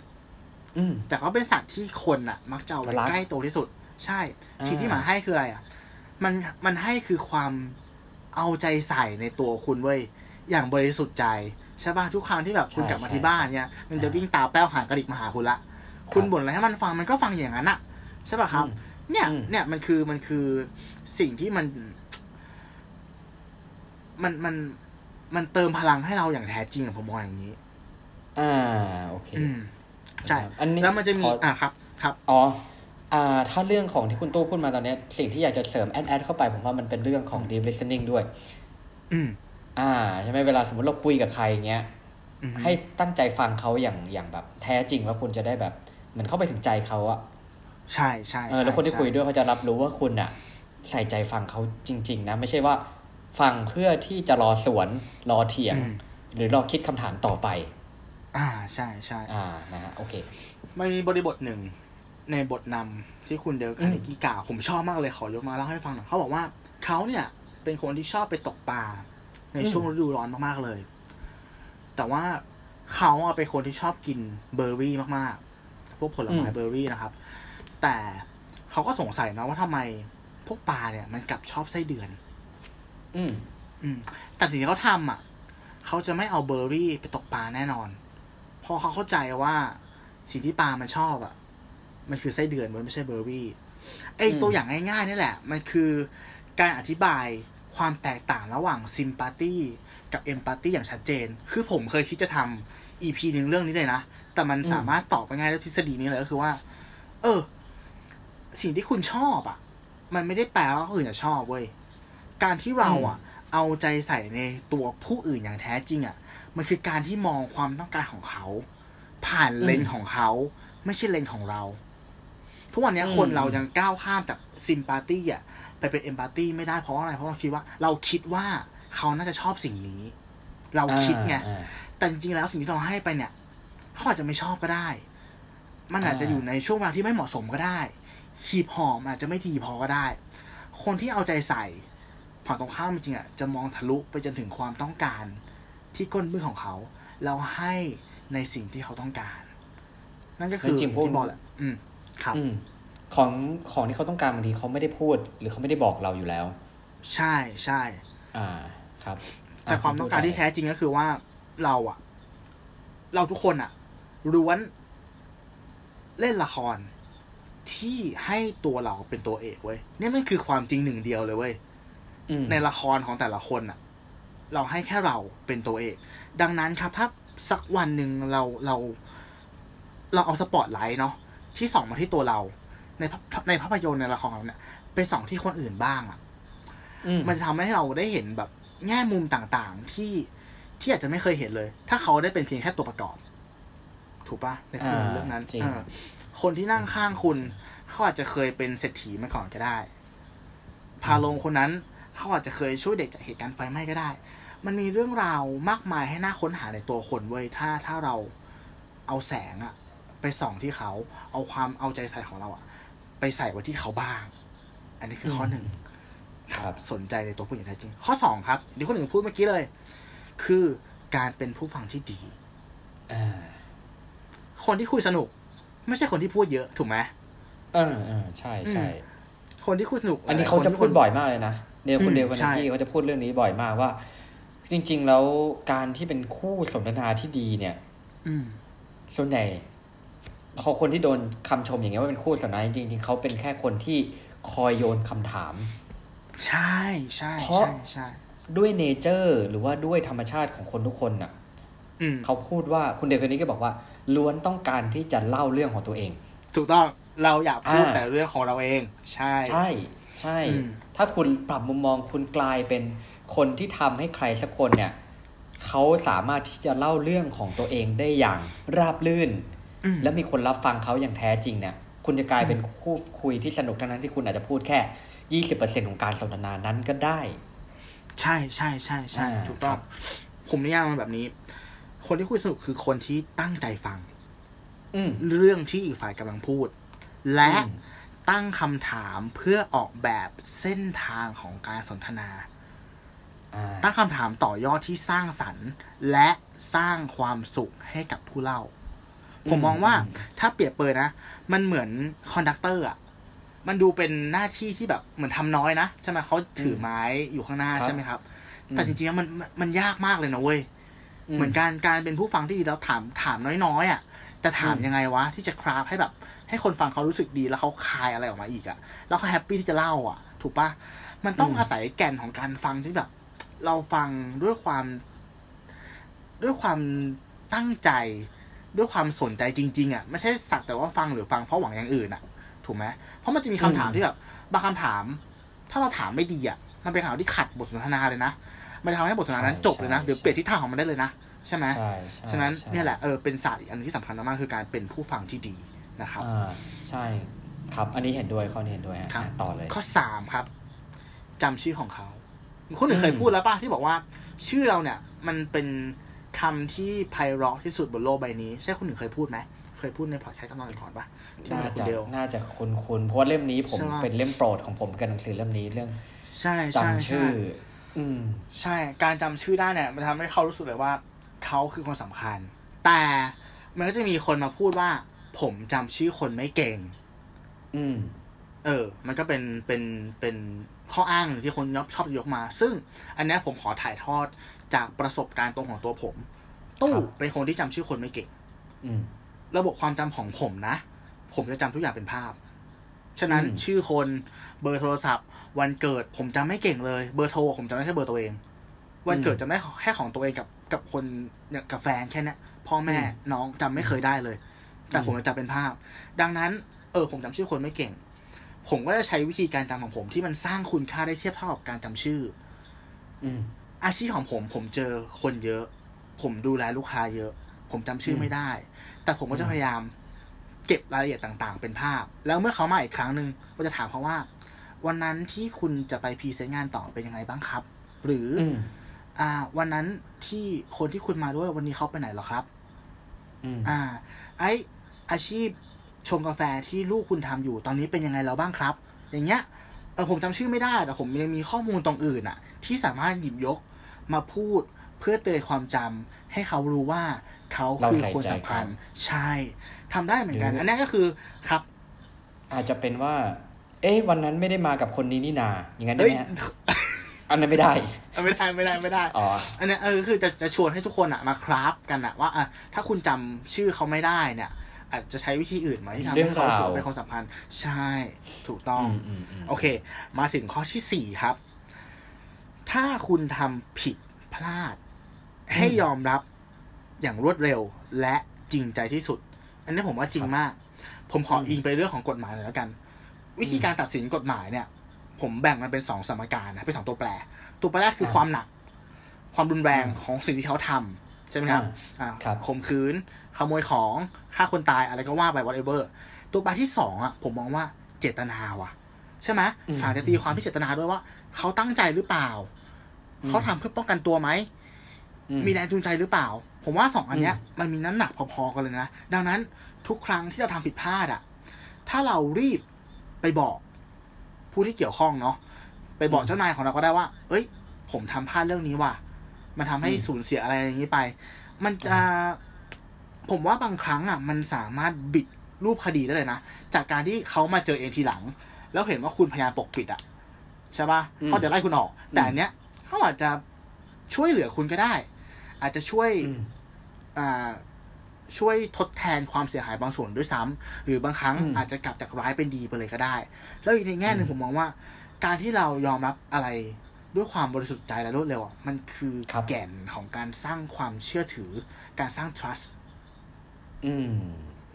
อืมแต่เขาเป็นสัตว์ที่คนอะมักจะเอาไว้รักใกล้ตัวที่สุด ใช่อ่าสิ่งที่หมาให้คืออะไรอะมันมันให้คือความ เอาใจใส่ในตัวคุณเว้ยอย่างบริสุทธิ์ใจใช่ป่ะทุกครั้งที่แบบคุณกลับมาที่บ้านเนี่ยมันจะวิ่งตาแป้วหางกระดิกมาหาคุณละคุณบ่นอะไรให้มันฟังมันก็ฟังอย่างนั้นอะใช่ป่ะครับ เนี่ยอืมเนี่ยมันคือมันคือสิ่งที่มัน มันมันมันเติมพลังให้เราอย่างแท้จริงอะผมมองอย่างนี้ อ่าโอเคอืมใช่อันนี้แล้วมันจะมีขออ่อะครับ ครับอ๋ออ่า ถ้าเรื่องของที่คุณตู้พูดมาตอนเนี้ยสิ่งที่อยากจะเสริมแอดแอดเข้าไป ผมว่ามันเป็นเรื่องของ deep listening ด้วย อืมอ่าใช่ไหมเวลาสมมติเราคุยกับใครเงี้ยอืมให้ตั้งใจฟังเขาอย่างอย่างแบบ แท้จริงแล้วคุณจะได้แบบเหมือนเข้าไปถึงใจเขาอะใช่ใช่เออแล้วคนที่ใช่คุยด้วยเขาจะรับรู้ว่าคุณอะใส่ใจฟังเขาจริง ๆ นะ ไม่ใช่ว่า ฟังเพื่อที่จะรอสวนรอเถียงอืมหรือรอคิดคำถามต่อไป อ่าใช่ใช่อ่านะฮะโอเค มันมีบริบทหนึ่ง ในบทนำที่คุณเดลคาร์เนกี้กล่าวผมชอบมากเลยขอยกมาเล่าให้ฟังหน่อยเขาบอกว่าเขาเนี่ย เป็นคนที่ชอบไปตกปลาในช่วงฤดูร้อนมากๆเลย แต่ว่าเขาอะเป็นคนที่ชอบกินเบอร์รี่มากๆ พวกผลไม้อืมเบอร์รี่นะครับ แต่เขาก็สงสัยนะว่าทำไมพวกปลาเนี่ย มันกลับชอบไส้เดือน อืม อืม แต่สิ่งที่เขาทำอะ เขาจะไม่เอาเบอร์รี่ไปตกปลาแน่นอน เพราะเขาเข้าใจว่าสิ่งที่ปลามันชอบอะ มันคือไส้เดือนมันไม่ใช่เบอร์รี่ไออืมตัวอย่างง่ายๆนี่แหละ มันคือการอธิบายความแตกต่างระหว่างซิมพัตตีกับเอมพัตตีอย่างชัดเจน คือผมเคยคิดจะทำ EP หนึ่งเรื่องนี้เลยนะ แต่มันสามารถตอบไปง่ายด้วยทฤษฎีนี้เลยก็คือว่า เออ สิ่งที่คุณชอบอะ มันไม่ได้แปลว่าคนอื่นจะชอบเว้ย การที่เราอะ เอาใจใส่ในตัวผู้อื่นอย่างแท้จริงอะ มันคือการที่มองความต้องการของเขา ผ่านเลนส์ของเขา ไม่ใช่เลนส์ของเรา ทุกวันนี้อืมคนเรายังก้าวข้ามจากซิมพาตีอะไปเป็นเอมพัตตีไม่ได้เพราะอะไรเพราะเราคิดว่า เราคิดว่าเขาน่าจะชอบสิ่งนี้ เราคิดไงอ่าแต่จริงๆแล้วสิ่งที่เราให้ไปเนี่ยเขาอาจจะไม่ชอบก็ได้ มันอาจจะอ่าอยู่ในช่วงเวลาที่ไม่เหมาะสมก็ได้หีบหอมอาจจะไม่ดีพอก็ได้ คนที่เอาใจใส่ฝั่งตรงข้ามจริงๆอะจะมองทะลุไปจนถึงความต้องการ ที่ก้นมือของเขา เราให้ในสิ่งที่เขาต้องการ นั่นก็คือจริงๆพวกที่บอกแหละอืม ครับอืมของของที่เขาต้องการบางทีเขาไม่ได้พูด หรือเขาไม่ได้บอกเราอยู่แล้ว ใช่ใช่อ่าครับ แต่ความต้องการที่แท้จริงก็คือว่าเราอะเราทุกคนอะล้วนเล่นละครที่ให้ตัวเราเป็นตัวเอกเว้ยเนี่ยมันคือความจริงหนึ่งเดียวเลยเว้ยอืมในละครของแต่ละคนอะเราให้แค่เราเป็นตัวเอก ดังนั้นครับถ้าสักวันหนึ่งเราเรา เราเอาสปอตไลท์เนาะ ที่ส่องมาที่ตัวเรา ในภาพในภาพยนตร์ในละครเนี่ยไปส่องที่คนอื่นบ้างอะอืมมันจะทำให้เราได้เห็นแบบแง่มุมต่างๆที่ที่อาจจะไม่เคยเห็นเลย ถ้าเขาได้เป็นเพียงแค่ตัวประกอบ ถูกปะในภาพยนตร์เรื่องนั้นจริงเออคนที่นั่งข้างคุณเขาอาจจะเคยเป็นเศรษฐีมาก่อนก็ได้ พาลงคนนั้นเขาอาจจะเคยช่วยเด็กจากเหตุการณ์ไฟไหม้ก็ได้ มันมีเรื่องราวมากมายให้น่าค้นหาในตัวคนเว้ยถ้าถ้าเราเอาแสงอะ ไปส่องที่เขาเอาความเอาใจใส่ของเราอะไปใส่ไว้ที่เขาบ้าง อันนี้คือข้อหนึ่งครับ สนใจในตัวผู้หญิงแท้จริง ข้อสองครับที่คนหนึ่งพูดเมื่อกี้เลย คือการเป็นผู้ฟังที่ดีอ่าคนที่คุยสนุก ไม่ใช่คนที่พูดเยอะถูกไหมเออเออใช่ใช่อืมคนที่คุยสนุก อันนี้เขาจะพูดบ่อยมากเลยนะเดวคุณอืมเดวคุณใช่กี้เขาจะพูดเรื่องนี้บ่อยมากว่า จริง ๆ แล้วการที่เป็นคู่สนทนาที่ดีเนี่ยอืมส่วนใหญ่ เขาคนที่โดนคำชมอย่างเงี้ยว่าเป็นคู่สนทนาจริงๆเขาเป็นแค่คนที่คอยโยนคำถาม ใช่ใช่เพราะใช่ใช่ด้วยเนเจอร์ หรือว่าด้วยธรรมชาติของคนทุกคนน่ะอืมเขาพูดว่าคุณเดวคนนี้ก็บอกว่า ล้วนต้องการที่จะเล่าเรื่องของตัวเอง ถูกต้องเราอยากพูดอ่าแต่เรื่องของเราเอง ใช่ ใช่ ใช่อืมถ้าคุณปรับมุมมองคุณกลายเป็นคนที่ทำให้ใครสักคนเนี่ยเขาสามารถที่จะเล่าเรื่องของตัวเองได้อย่างราบลื่นอืม และมีคนรับฟังเขาอย่างแท้จริงเนี่ย คุณจะกลายเป็นคู่คุยที่สนุกทั้งนั้นที่คุณอาจจะพูดแค่ยี่สิบเปอร์เซ็นของการสนทนานั้นก็ได้ ใช่ใช่ใช่ใช่อ่าถูกต้องผมนิยามมันแบบนี้ คนที่คุยสนุกคือคนที่ตั้งใจฟังอืมเรื่องที่อีกฝ่ายกำลังพูด และอืมตั้งคำถามเพื่อออกแบบเส้นทางของการสนทนาอ่าตั้งคำถามต่อยอดที่สร้างสรรค์ และสร้างความสุขให้กับผู้เล่า ผมมองว่าถ้าเปรียบเปรยนะ มันเหมือน conductor อะมันดูเป็นหน้าที่ที่แบบเหมือนทำน้อยนะใช่ไหมเขาถือไม้อยู่ข้างหน้าครับใช่ไหมครับ แต่จริงๆแล้วมันมันมันยากมากเลยนะเว้ยอืมเหมือนการการเป็นผู้ฟังที่ดีแล้วถามถามน้อยๆอะแต่ถามอืมยังไงวะที่จะคราฟให้แบบ ให้คนฟังเขารู้สึกดีแล้วเขาคายอะไรออกมาอีกอะแล้วเขาแฮปปี้ที่จะเล่าอะ ถูกปะมันต้องอาศัยแก่นของการฟังที่แบบ เราฟังด้วยความ ด้วยความตั้งใจ ด้วยความสนใจจริง ๆอะไม่ใช่สักแต่ว่าฟังหรือฟังเพราะหวังอย่างอื่นอะ ถูกไหมเพราะมันจะมีคำถามที่แบบบางคำถาม ถ้าเราถามไม่ดีอะมันเป็นคำถามที่ขัดบทสนทนาเลยนะมันจะทำให้บทสนทนานั้นใช่จบเลยนะใช่หรือเปลี่ยนทิศทางของมันได้เลยนะใช่ไหมใช่ใช่ฉะนั้นใช่เนี่ยแหละเออเป็นศาสตร์อีกอันหนึงที่สำคัญมากๆคือการเป็นผู้ฟังที่ดีนะครับอ่าใช่ครับ อันนี้เห็นด้วยข้อนี้เห็นด้วยฮะครับอะต่อเลย ข้อสามครับจำชื่อของเขาคนหนึ่งอืมเคยพูดแล้วป่ะที่บอกว่า ชื่อเราเนี่ย มันเป็น คำที่ไพเราะที่สุดบนโลกใบนี้ ใช่คนหนึ่งเคยพูดไหม เคยพูดในพอดแคสต์กำลังก่อนป่ะที่น่ามาคุณจะเดลน่าจะคุ้นคุ้นๆเพราะว่าเล่มนี้ผมใช่ปะเป็นเล่มโปรดของผมกับหนังสือเล่มนี้เรื่อง ใช่ใช่จำใช่ชื่อ อืม ใช่ การจำชื่อได้เนี่ย มันทำให้เขารู้สึกเลยว่าเขาคือคนสำคัญ แต่มันก็จะมีคนมาพูดว่า ผมจำชื่อคนไม่เก่ง อืม เออ มันก็เป็นเป็นเป็น ข้ออ้างหนึ่งที่คนชอบยกมา ซึ่งอันเนี้ยผมขอถ่ายทอดจากประสบการณ์ตรงของตัวผม ตู้ครับเป็นคนที่จำชื่อคนไม่เก่งอืมระบบความจำของผมนะ ผมจะจำทุกอย่างเป็นภาพ ฉะนั้นอืมชื่อคนเบอร์โทรศัพท์ วันเกิดผมจำไม่เก่งเลย เบอร์โทรผมจำได้แค่เบอร์ตัวเอง วันเกิดจำได้แค่ของตัวเองกับกับคนเนี่ยกับแฟนแค่เนี้ยพ่อแม่น้องจำไม่เคยได้เลย แต่ผมจะจำเป็นภาพ ดังนั้น เออ ผมจำชื่อคนไม่เก่ง ผมก็จะใช้วิธีการจำของผมที่มันสร้างคุณค่าได้เทียบเท่ากับการจำชื่อ อืมอาชีพของผมผมเจอคนเยอะ ผมดูแลลูกค้าเยอะ ผมจำชื่อไม่ได้ แต่ผมก็จะพยายามเก็บรายละเอียดต่างๆ เป็นภาพ แล้วเมื่อเขามาอีกครั้งหนึ่งก็จะถามเขาว่า วันนั้นที่คุณจะไปพรีเซนต์งานต่อเป็นยังไงบ้างครับ หรือออืมอ่า วันนั้นที่คนที่คุณมาด้วยวันนี้เขาไปไหนเหรอครับอืมอ่า ไออาชีพ ชงกาแฟที่ลูกคุณทำอยู่ตอนนี้เป็นยังไงแล้วบ้างครับ อย่างเงี้ยเออผมจำชื่อไม่ได้แต่ผมยังมีข้อมูลตรงอื่นอะที่สามารถหยิบยกมาพูดเพื่อเตือนความจำให้เขารู้ว่าเขาคือคนสำคัญใช่ทำได้เหมือนกัน อันนี้ก็คือครับ อาจจะเป็นว่า เอ๊ะวันนั้นไม่ได้มากับคนนี้นี่นา อย่างนั้นได้เอ้ยไหมฮะอันนั้นไม่ได้ไม่ได้ไม่ได้ไม่ได้อ๋ออันเนี้ยเออคือจะจะชวนให้ทุกคนอะมาคราฟกันอะว่าอะถ้าคุณจำชื่อเขาไม่ได้เนี่ย อาจจะใช้วิธีอื่นไหมที่ทำให้เขารู้สึกว่าเป็นคนสำคัญใช่ถูกต้องอืมอืมอืมโอเค มาถึงข้อที่สี่ครับ ถ้าคุณทำผิดพลาด ให้ยอมรับอย่างรวดเร็วและจริงใจที่สุด อันนี้ผมว่าจริงมาก ผมขออิงไปเรื่องของกฎหมายหน่อยแล้วกัน วิธีการตัดสินกฎหมายเนี่ย ผมแบ่งมันเป็นสองสมการนะเป็นสองตัวแปร ตัวแปรแรกคือความหนัก ความรุนแรงของสิ่งที่เขาทำ ใช่ไหมครับอ่าครับข่มขืนขโมยของฆ่าคนตายอะไรก็ว่าไป whatever ตัวแปรที่สองอะผมมองว่าเจตนาว่ะ ใช่ไหมอืมศาลจะตีความที่เจตนาด้วยว่า เขาตั้งใจหรือเปล่า เขาทำเพื่อป้องกันตัวไหมอืมีแรงจูงใจหรือเปล่า ผมว่าสองอันเนี้ย มันมีน้ำหนักพอๆกันเลยนะ ดังนั้นทุกครั้งที่เราทำผิดพลาดอะ ถ้าเรารีบไปบอกผู้ที่เกี่ยวข้องเนาะไปบอกเจ้านายของเราก็ได้ว่า เอ้ย ผมทำพลาดเรื่องนี้ว่ะ มันทำให้สูญเสียอะไรอย่างนี้ไป มันจะผมว่าบางครั้งอะ มันสามารถบิดรูปคดีได้เลยนะ จากการที่เขามาเจอเองทีหลัง แล้วเห็นว่าคุณพยายามปกปิดอะใช่ปะอืมเขาจะไล่คุณออก แต่อันเนี้ยเขาอาจจะช่วยเหลือคุณก็ได้ อาจจะช่วยอืมอ่าช่วยทดแทนความเสียหายบางส่วนด้วยซ้ำหรือบางครั้งอืมอาจจะกลับจากร้ายเป็นดีไปเลยก็ได้ แล้วอีกในแง่หนึ่งอืมผมมองว่า การที่เรายอมรับอะไร ด้วยความบริสุทธิ์ใจและรวดเร็วอะมันคือครับแก่นของการสร้างความเชื่อถือ การสร้าง trust อืม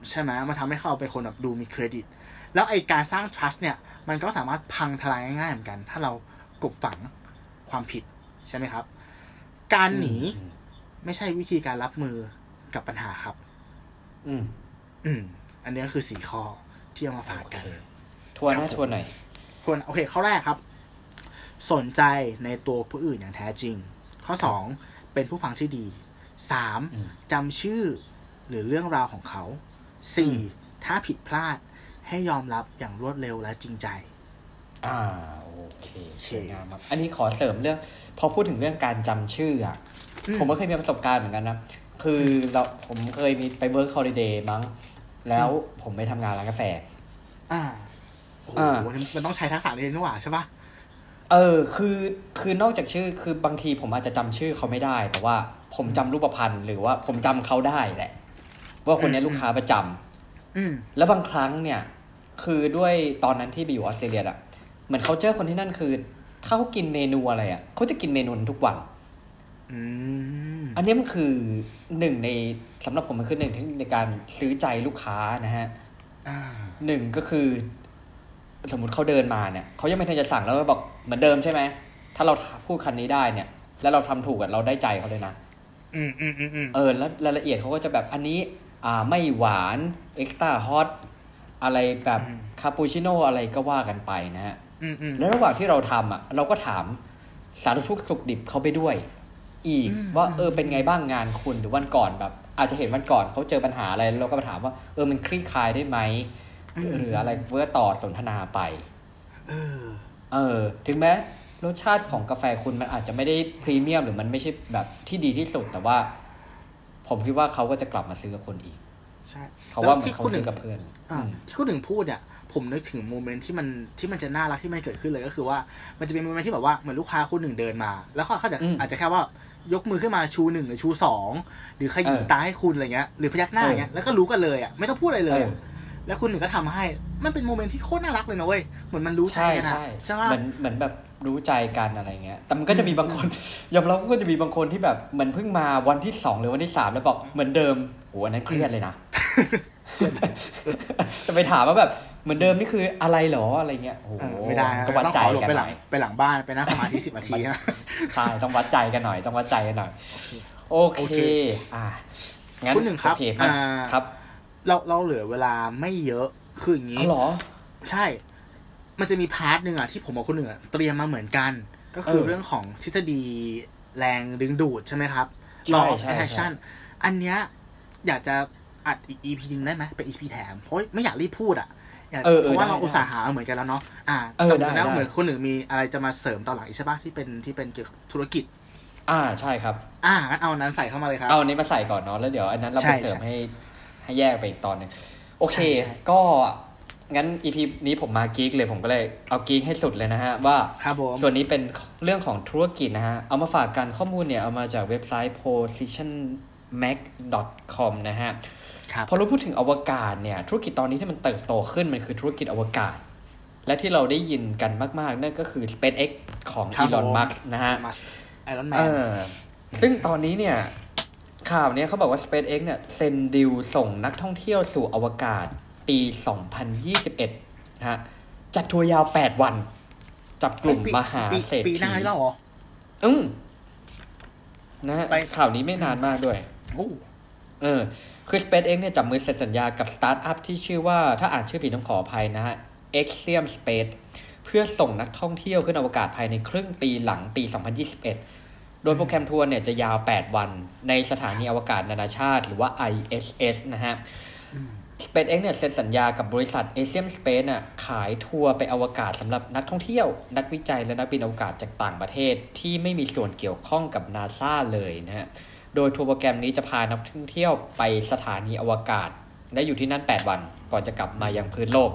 ใช่ไหมมันทำให้เขาเป็นคนแบบดูมีเครดิต แล้วไอการสร้าง trust เนี่ย มันก็สามารถพังทลายง่ายๆเหมือนกัน ถ้าเรากลบฝังความผิดใช่ไหมครับ การหนีอืมไม่ใช่วิธีการรับมือกับปัญหาครับ อืม อืม อันนี้ก็คือสี่ข้อที่เอามาฝากโอกัเคนทวนครันะบผมทวนหน่อยทวนโอเค ข้อแรกครับ สนใจในตัวผู้อื่นอย่างแท้จริง ข้อสองเป็นผู้ฟังที่ดีสามอืมจำชื่อหรือเรื่องราวของเขาสี่ถ้าผิดพลาดให้ยอมรับอย่างรวดเร็วและจริงใจ อ่าโอเคสวยงามครับอันนี้ขอเสริมเรื่อง พอพูดถึงเรื่องการจำชื่ออะอืมผมก็เคยมีประสบการณ์เหมือนกันนะ คือเราผมเคยมีไปเบิร์กฮอลิเดย์มั้ง แล้วผมไปทำงานร้านกาแฟ อ่าโอ้โหอ่ามันต้องใช้ทักษะเรียนนี่หว่าใช่ปะ เออคือคือนอกจากชื่อคือบางทีผมอาจจะจำชื่อเขาไม่ได้ แต่ว่าผมจำรูปพรรณหรือว่าผมจำเขาได้แหละ ว่าคนนี้ลูกค้าประจำอืมแล้วบางครั้งเนี่ย คือด้วยตอนนั้นที่ไปอยู่ออสเตรเลียอะเหมือนเขาเจอคนที่นั่นคือถ้าเขากินเมนูอะไรอะเขาจะกินเมนูนั้นทุกวันอืมอันนี้มันคือหนึ่งในสำหรับผมมันคือหนึ่งเทคนิคในการซื้อใจลูกค้านะฮะอ่าหนึ่งก็คือ สมมติเขาเดินมาเนี่ยเขายังไม่ทันจะสั่งแล้วก็บอก เหมือนเดิมใช่ไหม ถ้าเราพูดคันนี้ได้เนี่ย แล้วเราทำถูกอะเราได้ใจเขาเลยนะอืมอืมอืมอืมเออ แล้วรายละเอียดเขาก็จะแบบอันนี้ อ่า ไม่หวานเอ็กซ์ตร้าฮอตอะไรแบบคาปูชิโน่อะไรก็ว่ากันไปนะฮะอืมอืมแล้วระหว่างที่เราทำอะ เราก็ถามสารทุกข์สุขดิบเขาไปด้วย อีกอืมว่าอืมเออเป็นไงบ้างงานคุณหรือวันก่อนแบบ อาจจะเห็นวันก่อนเขาเจอปัญหาอะไรแล้วเราก็ไปถามว่าเออมันคลี่คลายได้ไหมหรืออะไรเพื่อต่อสนทนาไป เออ เออถึงแม้รสชาติของกาแฟคุณมันอาจจะไม่ได้พรีเมียมหรือมันไม่ใช่แบบที่ดีที่สุด แต่ว่า ผมคิดว่าเขาก็จะกลับมาซื้อกับคนอีก ใช่เขาว่าแล้วมันที่เขาคุณหซื้นึ่องกับเพื่อนอ่าอืมที่คุณหนึ่งพูดเนี่ยผมนึกถึง moment ที่มันที่มันจะน่ารักที่มันเกิดขึ้นเลยก็คือว่ามันจะเป็น moment ที่แบบว่าเหมือนลูกค้าคุณหนึ่งเดินมา แล้วเขาเขาจะอืมอาจจะแค่ว่ายกมือขึ้นมาชูหนึ่งหรือชูสองหรือขยี้เออตาให้คุณอะไรเงี้ยหรือพยักหน้าเอออย่างเงี้ยแล้วก็รู้กันเลยอะไม่ต้องพูดอะไรเลยอะเออ แล้วคุณหนึ่งก็ทำให้ มันเป็น moment ที่โคตรน่ารักเลยนะเว้ย เหมือนมันรู้ใจใช่กันอะใช่ใช่ป่ะเหมือนเหมือนแบบรู้ใจกันอะไรเงี้ย แต่มันก็จะมีบางคนยอมรับว่าก็จะมีบางคนที่แบบเหมือนเพิ่งมาวันที่สองหรือวันที่สามแล้วบอกเหมือนเดิมโหอันนั้นเครียดเลยนะ จะไปถามว่าแบบเหมือนเดิมนี่คืออะไรเหรออะไรเงี้ยโอ้โหเออไม่ได้นะก็วัดต้องใจขอหลบกันไปหหลัน่งอยไปหลังบ้านไปนั่งสมาธิสิบนาทีนะใช่ต้องวัดใจกันหน่อยต้องวัดใจกันหน่อย โอโอเคเค อ่างั้นคุณหนึ่งครับโอเคอ่าครับ เราเราเหลือเวลาไม่เยอะคืออย่างอ๋นี้อเหรอ ใช่ มันจะมีพาร์ทหนึ่งอะที่ผมกับคนหนึ่งอะเตรียมมาเหมือนกัน ก็คือเออเรื่องของทฤษฎีแรงดึงดูดใช่ไหมครับใช่ law of ใช่ attraction อันเนี้ยอยากจะอัดอีก EP นึงได้ไหมเป็น EP แถมเพราะไม่อยากรีบพูดอะอยากเออเออเพราะว่าได้เราได้อุตส่าห์หาเหมือนกันแล้วเนาะอ่าเออแต่ได้แล้วได้เหมือนคนหนึ่งมีอะไรจะมาเสริมตอนหลังอีกใช่ปะที่เป็นที่เป็นเกี่ยวกับธุรกิจ อ่าใช่ครับ อ่างั้นเอาอันนั้นใส่เข้ามาเลยครับ เอาอันนี้มาใส่ก่อนเนาะแล้วเดี๋ยวอันนั้นเราใช่ไปเสริมใช่ให้ ให้แยกไปอีกตอนหนึงโอเคใช่ใช่ก็งั้นอีพีนี้ผมมากิ๊กเลยผมก็เลยเอากิ๊กให้สุดเลยนะฮะ ว่าครับผมส่วนนี้เป็นเรื่องของธุรกิจนะฮะ เอามาฝากกันข้อมูลเนี่ย เอามาจากเว็บไซต์ positionmac.com นะฮะครับพอเราพูดถึงอวกาศเนี่ย ธุรกิจตอนนี้ที่มันเติบโตขึ้นมันคือธุรกิจอวกาศ และที่เราได้ยินกันมากๆ นั่นก็คือ SpaceX ของครับ Elon ผม Musk นะฮะมาไอรอนแมเอนอซึ่งตอนนี้เนี่ย ข่าวเนี้ยเขาบอกว่า SpaceX เนี่ยเซ็นดิวส่งนักท่องเที่ยวสู่อวกาศปี 2021 นะฮะ จัดทัวร์ยาว 8 วัน จับกลุ่มมหาปีเศรษฐีปีหน้านี่แล้วเหรอ อืมนะฮะไปข่าวนี้ไม่นานมากด้วยโอ้เออ คือ SpaceX เนี่ยจับมือเซ็นสัญญากับสตาร์ทอัพที่ชื่อว่า ถ้าอ่านชื่อผิดต้องขออภัยนะฮะ Axiom Space เพื่อส่งนักท่องเที่ยวขึ้นอวกาศภายในครึ่งปีหลังปี 2021 โดยโปรแกรมทัวร์เนี่ยจะยาว 8 วัน ในสถานีอวกาศนานาชาติ หรือว่า ISS นะฮะ SpaceX เนี่ยเซ็นสัญญากับบริษัท Asian Space น่ะขายทัวร์ไปอวกาศสำหรับนักท่องเที่ยว นักวิจัยและนักบินอวกาศจากต่างประเทศ ที่ไม่มีส่วนเกี่ยวข้องกับนาซาเลยนะฮะ โดยทัวร์โปรแกรมนี้จะพานักท่องเที่ยวไปสถานีอวกาศ และอยู่ที่นั่น 8 วัน ก่อนจะกลับมายังพื้นโลก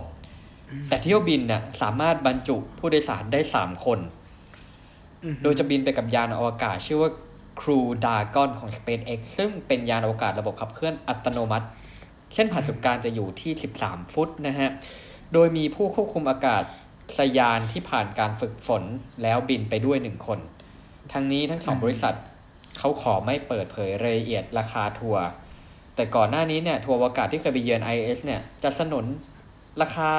แต่เที่ยวบินน่ะสามารถบรรจุผู้โดยสารได้ 3 คนอืม โดยจะบินไปกับยานอวกาศ ชื่อว่า Crew Dragon ของ SpaceX ซึ่งเป็นยานอวกาศระบบขับเคลื่อนอัตโนมัติ เส้นผ่านศูนย์กลางจะอยู่ที่ 13 ฟุตนะฮะ โดยมีผู้ควบคุมอากาศสยานที่ผ่านการฝึกฝนแล้วบินไปด้วยหนึ่งคน ทั้งนี้ทั้งสองบริษัทเขาขอไม่เปิดเผยรายละเอียดราคาทัวร์ แต่ก่อนหน้านี้เนี่ยทัวร์อวกาศที่เคยไปเยือน IS เนี่ยจะสนุนราคา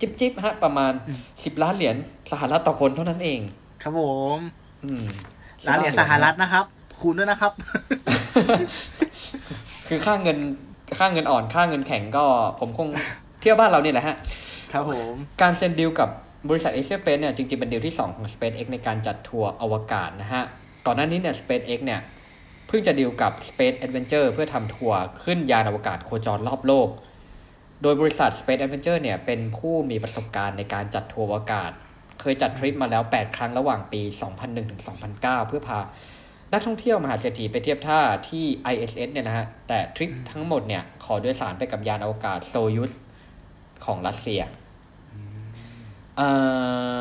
จิบจิบๆฮะประมาณ 10 ล้านเหรียญสหรัฐต่อคนเท่านั้นเอง ครับผมอืมร้านเหรียญสหรัฐนะครับ คูณด้วยนะครับ คือค่าเงินค่าเงินอ่อนค่าเงินแข็งก็ ผมคงเที่ยวบ้านเราเนี่ยแหละฮะ ครับผม การเซ็นดีลกับบริษัทเอเชียเ e เนี่ยจริงๆเป็นดีลที่ 2 ของ SpaceX ในการจัดทัวร์อวกาศนะฮะ ก่อนหน้านี้เนี่ย SpaceX เนี่ย เพิ่งจะดีลกับ Space Adventure เพื่อทำทัวร์ขึ้นยานอวกาศโคจรรอบโลก โดยบริษัท Space Adventure เนี่ยเป็นผู้มีประสบการณ์ในการจัดทัวร์อวกาศ เคยจัดทริปมาแล้ว 8 ครั้งระหว่างปี 2001ถึง2009 เพื่อพานักท่องเที่ยวมหาเศรษฐีไปเทียบท่าที่ ISS เนี่ยนะฮะ แต่ทริปทั้งหมดเนี่ย ขอโดยสารไปกับยานอวกาศโซยุสของรัสเซียเอ่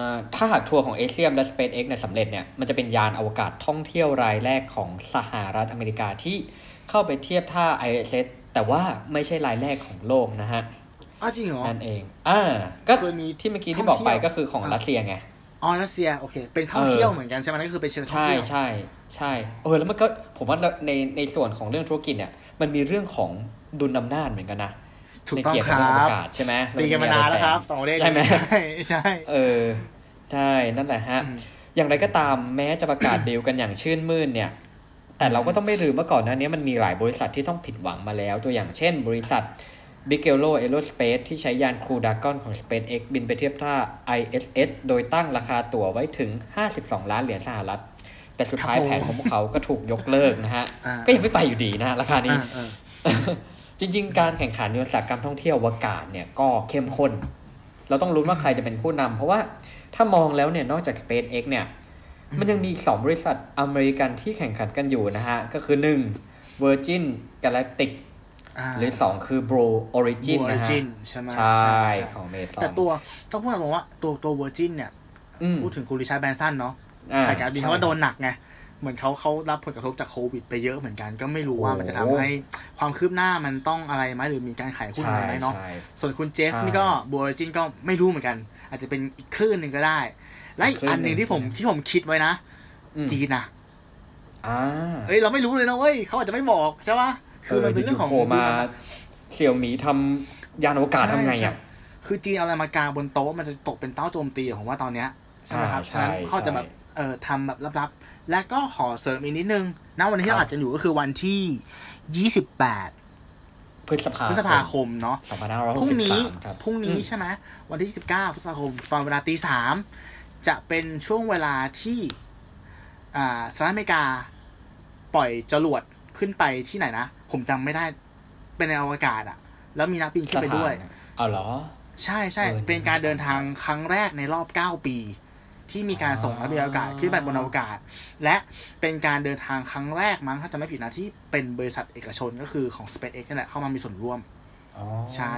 อถ้าหากทัวร์ของเอเชียมและ SpaceX เนี่ยสำเร็จเนี่ย มันจะเป็นยานอวกาศท่องเที่ยวรายแรกของสหรัฐอเมริกาที่เข้าไปเทียบท่า ISS แต่ว่าไม่ใช่รายแรกของโลกนะฮะ อ้าวจริงเหรอนั่นเองอ่าก็เคยมีที่เมื่อกี้ที่บอกไปท่องเที่ยวก็คือของอ่ารัสเซียไงอ๋อรัสเซียโอเค เป็นท่องเที่ยวเหมือนกันใช่ไหมนั่นก็คือเป็นเชิงท่องใช่เที่ยวใช่ใช่เออแล้วมันก็ผมว่าในในส่วนของเรื่องธุรกิจเนี่ยมันมีเรื่องของดุลอำนาจเหมือนกันนะถูกในต้องเกียรติครัเรื่องอวบกาศใช่ไหมตีกันมานานแล้วครับสองประเทศใช่ไหมใช่ใช่เออใช่นั่นแหละฮะอืมอย่างไรก็ตามแม้จะประกาศดีลกันอย่างชื่นมื่นเนี่ย แต่เราก็ต้องไม่ลืมว่าก่อนหน้านี้มันมีหลายบริษัทที่ต้องผิดหวังมาแล้ว ตัวอย่างเช่น บริษัท b i g e l o Aerospace ที่ใช้ยาน Crew Dragon ของ SpaceX บินไปเทียบท่า ISS โดยตั้งราคาตั๋วไว้ถึง 52 ล้านเหรียญสหรัฐ แต่สุดท้ายครับผมแผนของพวกเขาก็ถูกยกเลิกนะฮะอ่าก็ยังไม่ไปอยู่ดีนะราคานี้อ่าอ่าจริง ๆ การแข่งขันในอุตสาหกรรมท่องเที่ยวอวกาศเนี่ยก็เข้มข้น เราต้องลุ้นว่าใครจะเป็นผู้นำเพราะว่าถ้ามองแล้วเนี่ยนอกจาก SpaceX เนี่ย มันยังมีอีกสองบริษัทอเมริกันที่แข่งขันกันอยู่นะฮะก็คือ 1. Virgin Galactic อ่าหรือสองคือ Blue Origin นะฮะ Origin ใช่ไหมใช่ใช่ของเมซอนแต่ตัวต้องพูดตรงๆว่าตัวตัว Virgin เนี่ยอืมพูดถึงคุณริชาร์ดแบรนสันเนาะอ่าสายการบินใช่เขาก็โดนหนักไงเหมือนเขาเขารับผลกระทบจากโควิดไปเยอะเหมือนกันก็ไม่รู้ว่ามันจะทำให้ความคืบหน้ามันต้องอะไรไหมหรือมีการขายหุ้นอะไรไหมเนาะใช่ส่วนคุณเจฟใช่นี่ก็ Blue Origin ก็ไม่รู้เหมือนกัน อาจจะเป็นอีกคลื่นหนึ่งก็ได้ และอีกอันหนึ่งที่ผมอีกคลื่นหนึ่งที่ผมคิดไว้นะอืมจีนนะอ่าเอ้ยเราไม่รู้เลยนะเว้ยเขาอาจจะไม่บอกใช่ปะ คือมันเป็นเรื่องของโผล่มาเสี่ยวหมีทำยานอวกาศทำไงใช่อะใช่คือจีนเอาอะไรมากางบนโต๊ะมันจะตกเป็นเต้าโจมตีผมว่าตอนเนี้ยใช่ไหมครับอ่าฉะนั้นใช่เขาจะแบบใช่เอ่อทำแบบลับๆ และก็ขอเสริมอีกนิดนึงณวันนี้ที่ครับเราอัดกันอยู่ก็คือวันที่28พฤษภาพฤษภาคมเนาะสองพันห้าร้อยหพกรุ่งสิบนี้สามครับพรุ่งนี้ใช่ไหมวันที่19พฤษภาคมตอนเวลาตีสามจะเป็นช่วงเวลาที่อ่าสหรัฐอเมริกา ปล่อยจรวด ขึ้นไปที่ไหนนะ ผมจำไม่ได้ เป็นในอวกาศอะแล้วมีนักบินขึ้นไปด้วยสถานเอาเหรอ ใช่ใช่เออเป็นการเดินทางครั้งแรกในรอบ9ปี ที่มีการส่งนักบินอวกาศขึ้นไปบนอวกาศ และเป็นการเดินทางครั้งแรกมั้งถ้าจะไม่ผิดนะที่เป็นบริษัทเอกชนก็คือของ SpaceX นี่แหละเข้ามามีส่วนร่วมอ๋อใช่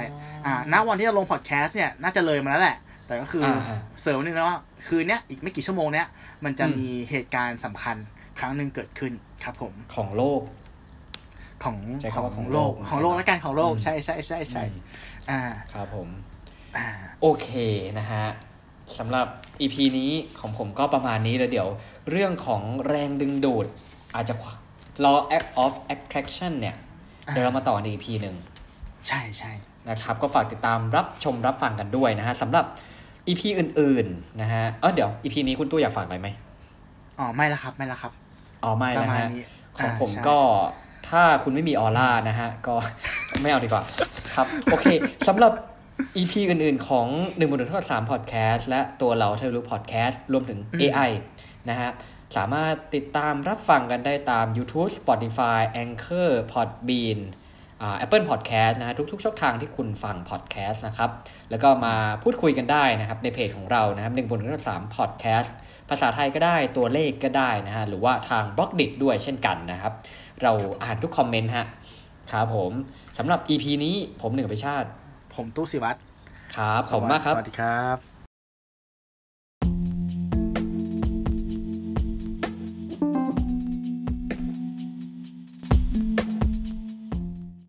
อ่า ณ วันที่เราลงพอดแคสต์เนี่ย น่าจะเลยมาแล้วแหละ แต่ก็คืออาเสริมนิดนึงนะว่า คืนเนี้ย อีกไม่กี่ชั่วโมงเนี้ย มันจะอืมมีเหตุการณ์สำคัญครั้งหนึ่งเกิดขึ้นครับผม ของโลก ของใช้ของคำว่าขขอองงโลกโลกของโลกและกันของโลกอืมใช่ใช่ใช่ใช่อ่าครับผมอ่าโอเคนะฮะสำหรับ EP นี้ของผมก็ประมาณนี้แล้วเดี๋ยว เรื่องของแรงดึงดูด อาจจะ law of attraction เนี่ยอ่าเดี๋ยวเรามาต่อใน EP หนึ่งใช่ใช่นะครับ ก็ฝากติดตามรับชมรับฟังกันด้วยนะฮะสำหรับ EP อื่นๆนะฮะเออเดี๋ยว EP นี้คุณตู้อยากฝากอะไรไหมอ๋อไม่ละครับไม่ละครับอ๋อไม่ประนะมาณฮะนี้ของอ่าผมใช่ก็ ถ้าคุณไม่มีออร่านะฮะ ก็ไม่เอาดีกว่า ครับ โอเคสำหรับ EP อื่นๆ ของ1นึ่งบนหนึ่งทอดสามพอดแคสต์และตัวเราเทลูพอดแคสต์รวมถึง AI นะฮะ สามารถติดตามรับฟังกันได้ตาม YouTube Spotify Anchor Podbean อ่า Apple Podcast นะฮะทุกๆช่องทางที่คุณฟัง podcast นะครับ แล้วก็มาพูดคุยกันได้นะครับ ในเพจของเรานะครับหนึ่งบนหนึ่งสาม podcast ภาษาไทยก็ได้ตัวเลขก็ได้นะฮะหรือว่าทางบล็อกดิด้วยเช่นกันนะครับ เราอ่านทุกคอมเมนต์ฮะครับผมสำหรับ EP นี้ผมหนึ่งอภิชาติ ผมตู้สิวัตรครับขอบคุณมากครับ สวัสดีครับ